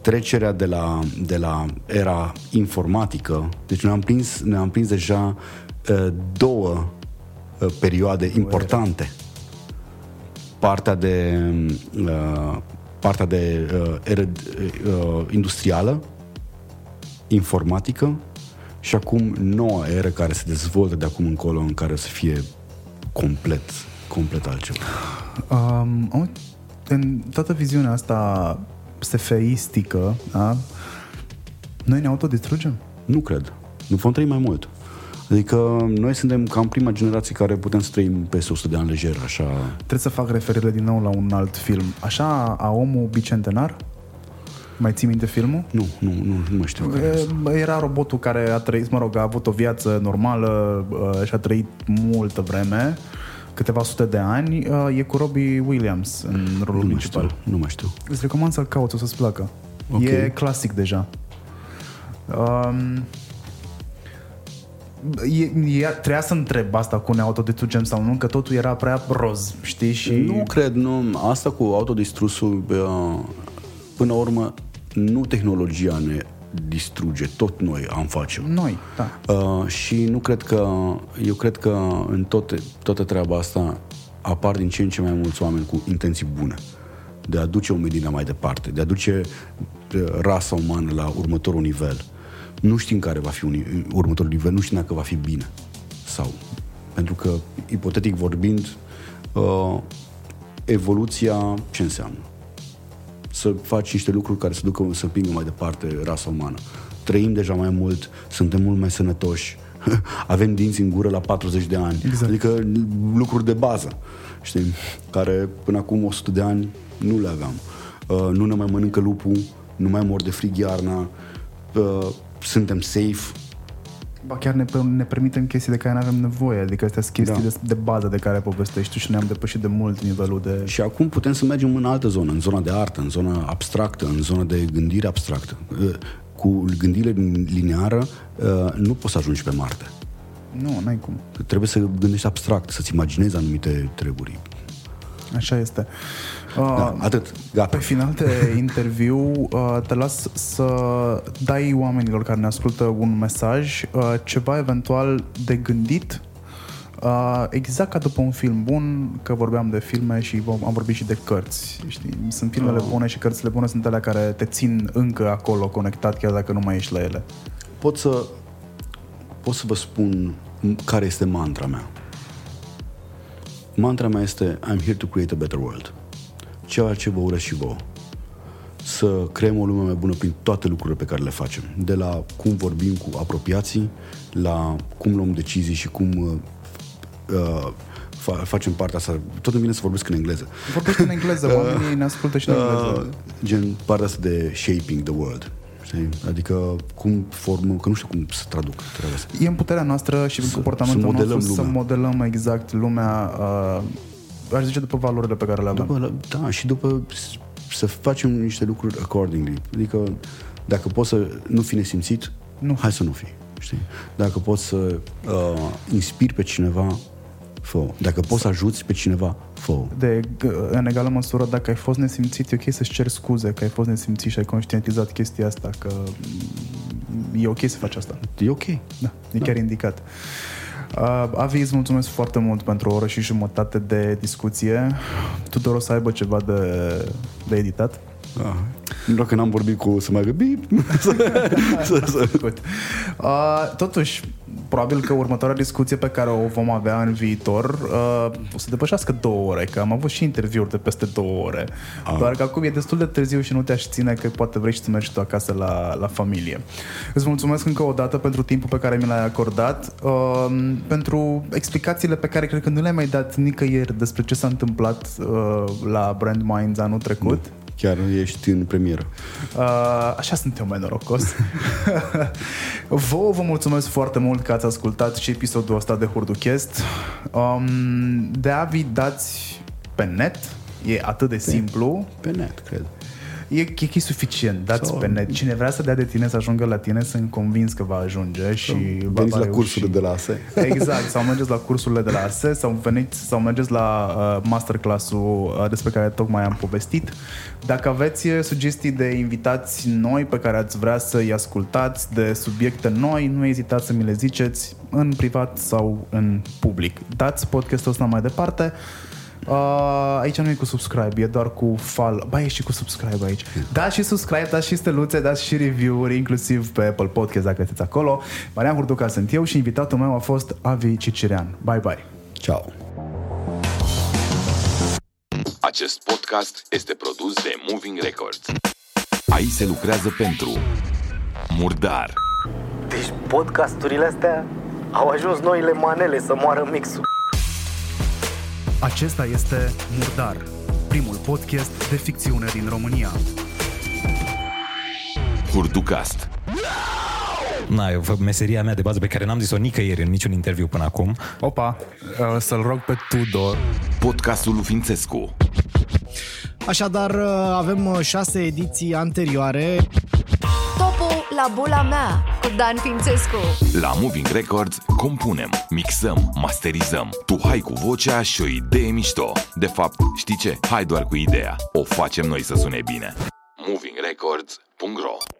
Trecerea de la, de la era informatică, deci ne-am prins, ne-am prins deja uh, două Uh, perioade importante. Partea de uh, partea de uh, eră uh, industrială, informatică și acum noua eră care se dezvoltă de acum încolo în care o să fie complet, complet altceva. Um, în toată viziunea asta sefeistică, da? noi ne autodistrugem? Nu cred. Nu vom trăi mai mult. Adică noi suntem cam prima generație care putem să trăim peste 100 de ani lejer, așa... Trebuie să fac referire din nou la un alt film. Așa, a omul bicentenar? Mai ții minte filmul? Nu, nu, nu, nu mai știu care Era robotul care a trăit, mă rog, a avut o viață normală și a trăit multă vreme câteva sute de ani, e cu Robbie Williams în rolul nu principal. Mai știu, nu mai știu. Îți recomand să-l cauți, o să-ți placă. Okay. E clasic deja. Um, e, e, trebuia să întreb asta cu ne autodistrugem sau nu, că totul era prea roz, știi? Și... Nu cred, nu. Asta cu autodistrusul, până la urmă, nu tehnologia ne distruge, tot noi am face. Noi, da. Uh, și nu cred că, eu cred că în toate, toată treaba asta apar din ce în ce mai mulți oameni cu intenții bune de a duce omenirea mai departe, de a duce uh, rasa umană la următorul nivel. Nu știm care va fi un, următorul nivel, nu știm dacă va fi bine sau pentru că, ipotetic vorbind, uh, evoluția ce înseamnă? Să faci niște lucruri care să ducă, să împingă mai departe rasa umană. Trăim deja mai mult, suntem mult mai sănătoși, avem dinți în gură la 40 de ani. Exact. Adică lucruri de bază, știi, care până acum 100 de ani nu le aveam. Uh, nu ne mai mănâncă lupul, nu mai mor de frig iarna, uh, suntem safe, Ba chiar ne, ne permitem chestii de care nu avem nevoie, adică astea sunt chestii Da. de, de bază de care povestești tu și ne-am depășit de mult nivelul de... Și acum putem să mergem în altă zonă, în zona de artă, în zona abstractă, în zona de gândire abstractă. Uh, Cu gândire lineară uh, nu poți să ajungi pe Marte. Nu, n-ai cum. Trebuie să gândești abstract, să-ți imaginezi anumite treburi. Așa este. Uh, Da, atât. Gata. Pe final de interviu uh, te las să dai oamenilor care ne ascultă un mesaj, uh, ceva eventual de gândit, uh, exact ca după un film bun, că vorbeam de filme și vom- am vorbit și de cărți. Știi? Sunt filmele bune și cărțile bune sunt alea care te țin încă acolo conectat chiar dacă nu mai ești la ele. Pot să, pot să vă spun care este mantra mea. Mantra mea este I'm here to create a better world. Ceea ce vă urez și vouă. Să creăm o lume mai bună prin toate lucrurile pe care le facem. De la cum vorbim cu apropiații, la cum luăm decizii și cum uh, uh, fa- facem partea asta. Tot îmi vine să vorbesc în engleză. Vorbește în engleză, oamenii ne ascultă și în Uh, engleză. gen partea asta de shaping the world. Știi? Adică cum formăm, că nu știu cum să traduc treaba asta. E în puterea noastră și în comportamentul să modelăm nostru să lumea. modelăm exact lumea, uh, aș zice, după valorile pe care le avem. După, da, și după s- să facem niște lucruri accordingly. Adică dacă poți să nu fi nesimțit, Nu. hai să nu fii. Știi? Dacă poți să uh, inspiri pe cineva, fă Dacă poți să ajuți pe cineva, fă De, în egală măsură, dacă ai fost nesimțit, e ok să-ți ceri scuze că ai fost nesimțit și ai conștientizat chestia asta, că mm, e ok să faci asta. E ok. Da, e chiar indicat. Uh, Avi, îți mulțumesc foarte mult pentru o oră și jumătate de discuție. Tudor o să aibă ceva de, de editat. Da. Doar că n-am vorbit cu să mai bip. să, să, Good. Uh, totuși, probabil că următoarea discuție pe care o vom avea în viitor uh, o să depășească două ore, că am avut și interviuri de peste două ore. Ah. Doar că acum e destul de târziu și nu te-aș ține că poate vrei și să mergi tu acasă la, la familie. Îți mulțumesc încă o dată pentru timpul pe care mi l-ai acordat, uh, pentru explicațiile pe care cred că nu le-ai mai dat nicăieri despre ce s-a întâmplat uh, la Brand Minds anul trecut. Chiar ești în premieră. Uh, așa sunt eu mai norocos. Vouă vă mulțumesc foarte mult că ați ascultat și episodul ăsta de Hurduchest. Um, de Avi dați pe net, e atât de simplu. Pe net, cred. E, e, e suficient, dați Sau- pe net. Cine vrea să dea de tine să ajungă la tine, sunt convins că va ajunge și va, Veniți va la reuși. cursurile de la ASE. Exact, sau mergeți la cursurile de la ASE sau, veniți, sau mergeți la uh, masterclass-ul uh, despre care tocmai am povestit. Dacă aveți uh, sugestii de invitați noi pe care ați vrea să-i ascultați, de subiecte noi, nu ezitați să mi le ziceți în privat sau în public. Dați podcastul ăsta mai departe. Uh, aici nu e cu subscribe, e doar cu follow. Ba, e și cu subscribe aici. Dați și subscribe, dați și steluțe, dați și review-uri, inclusiv pe Apple Podcast dacă sunteți acolo. Marian Hurduca sunt eu și invitatul meu a fost Avi Cicirean. Bye, bye! Ciao. Acest podcast este produs de Moving Records. Aici se lucrează pentru Murdar, Deci podcasturile astea au ajuns noile manele să moară mixul. Acesta este Murdar, primul podcast de ficțiune din România. Hurducast, Na, eu fac meseria mea de bază pe care n-am zis-o nicăieri în niciun interviu până acum. Opa, uh, să-l rog pe Tudor. podcastul lui Fințescu, Așadar, uh, avem uh, șase ediții anterioare. Topul la bula mea cu Dan Fințescu. La Moving Records compunem, mixăm, masterizăm. Tu hai cu vocea și o idee mișto. De fapt, știi ce? Hai doar cu ideea. O facem noi să sune bine. movingrecords.ro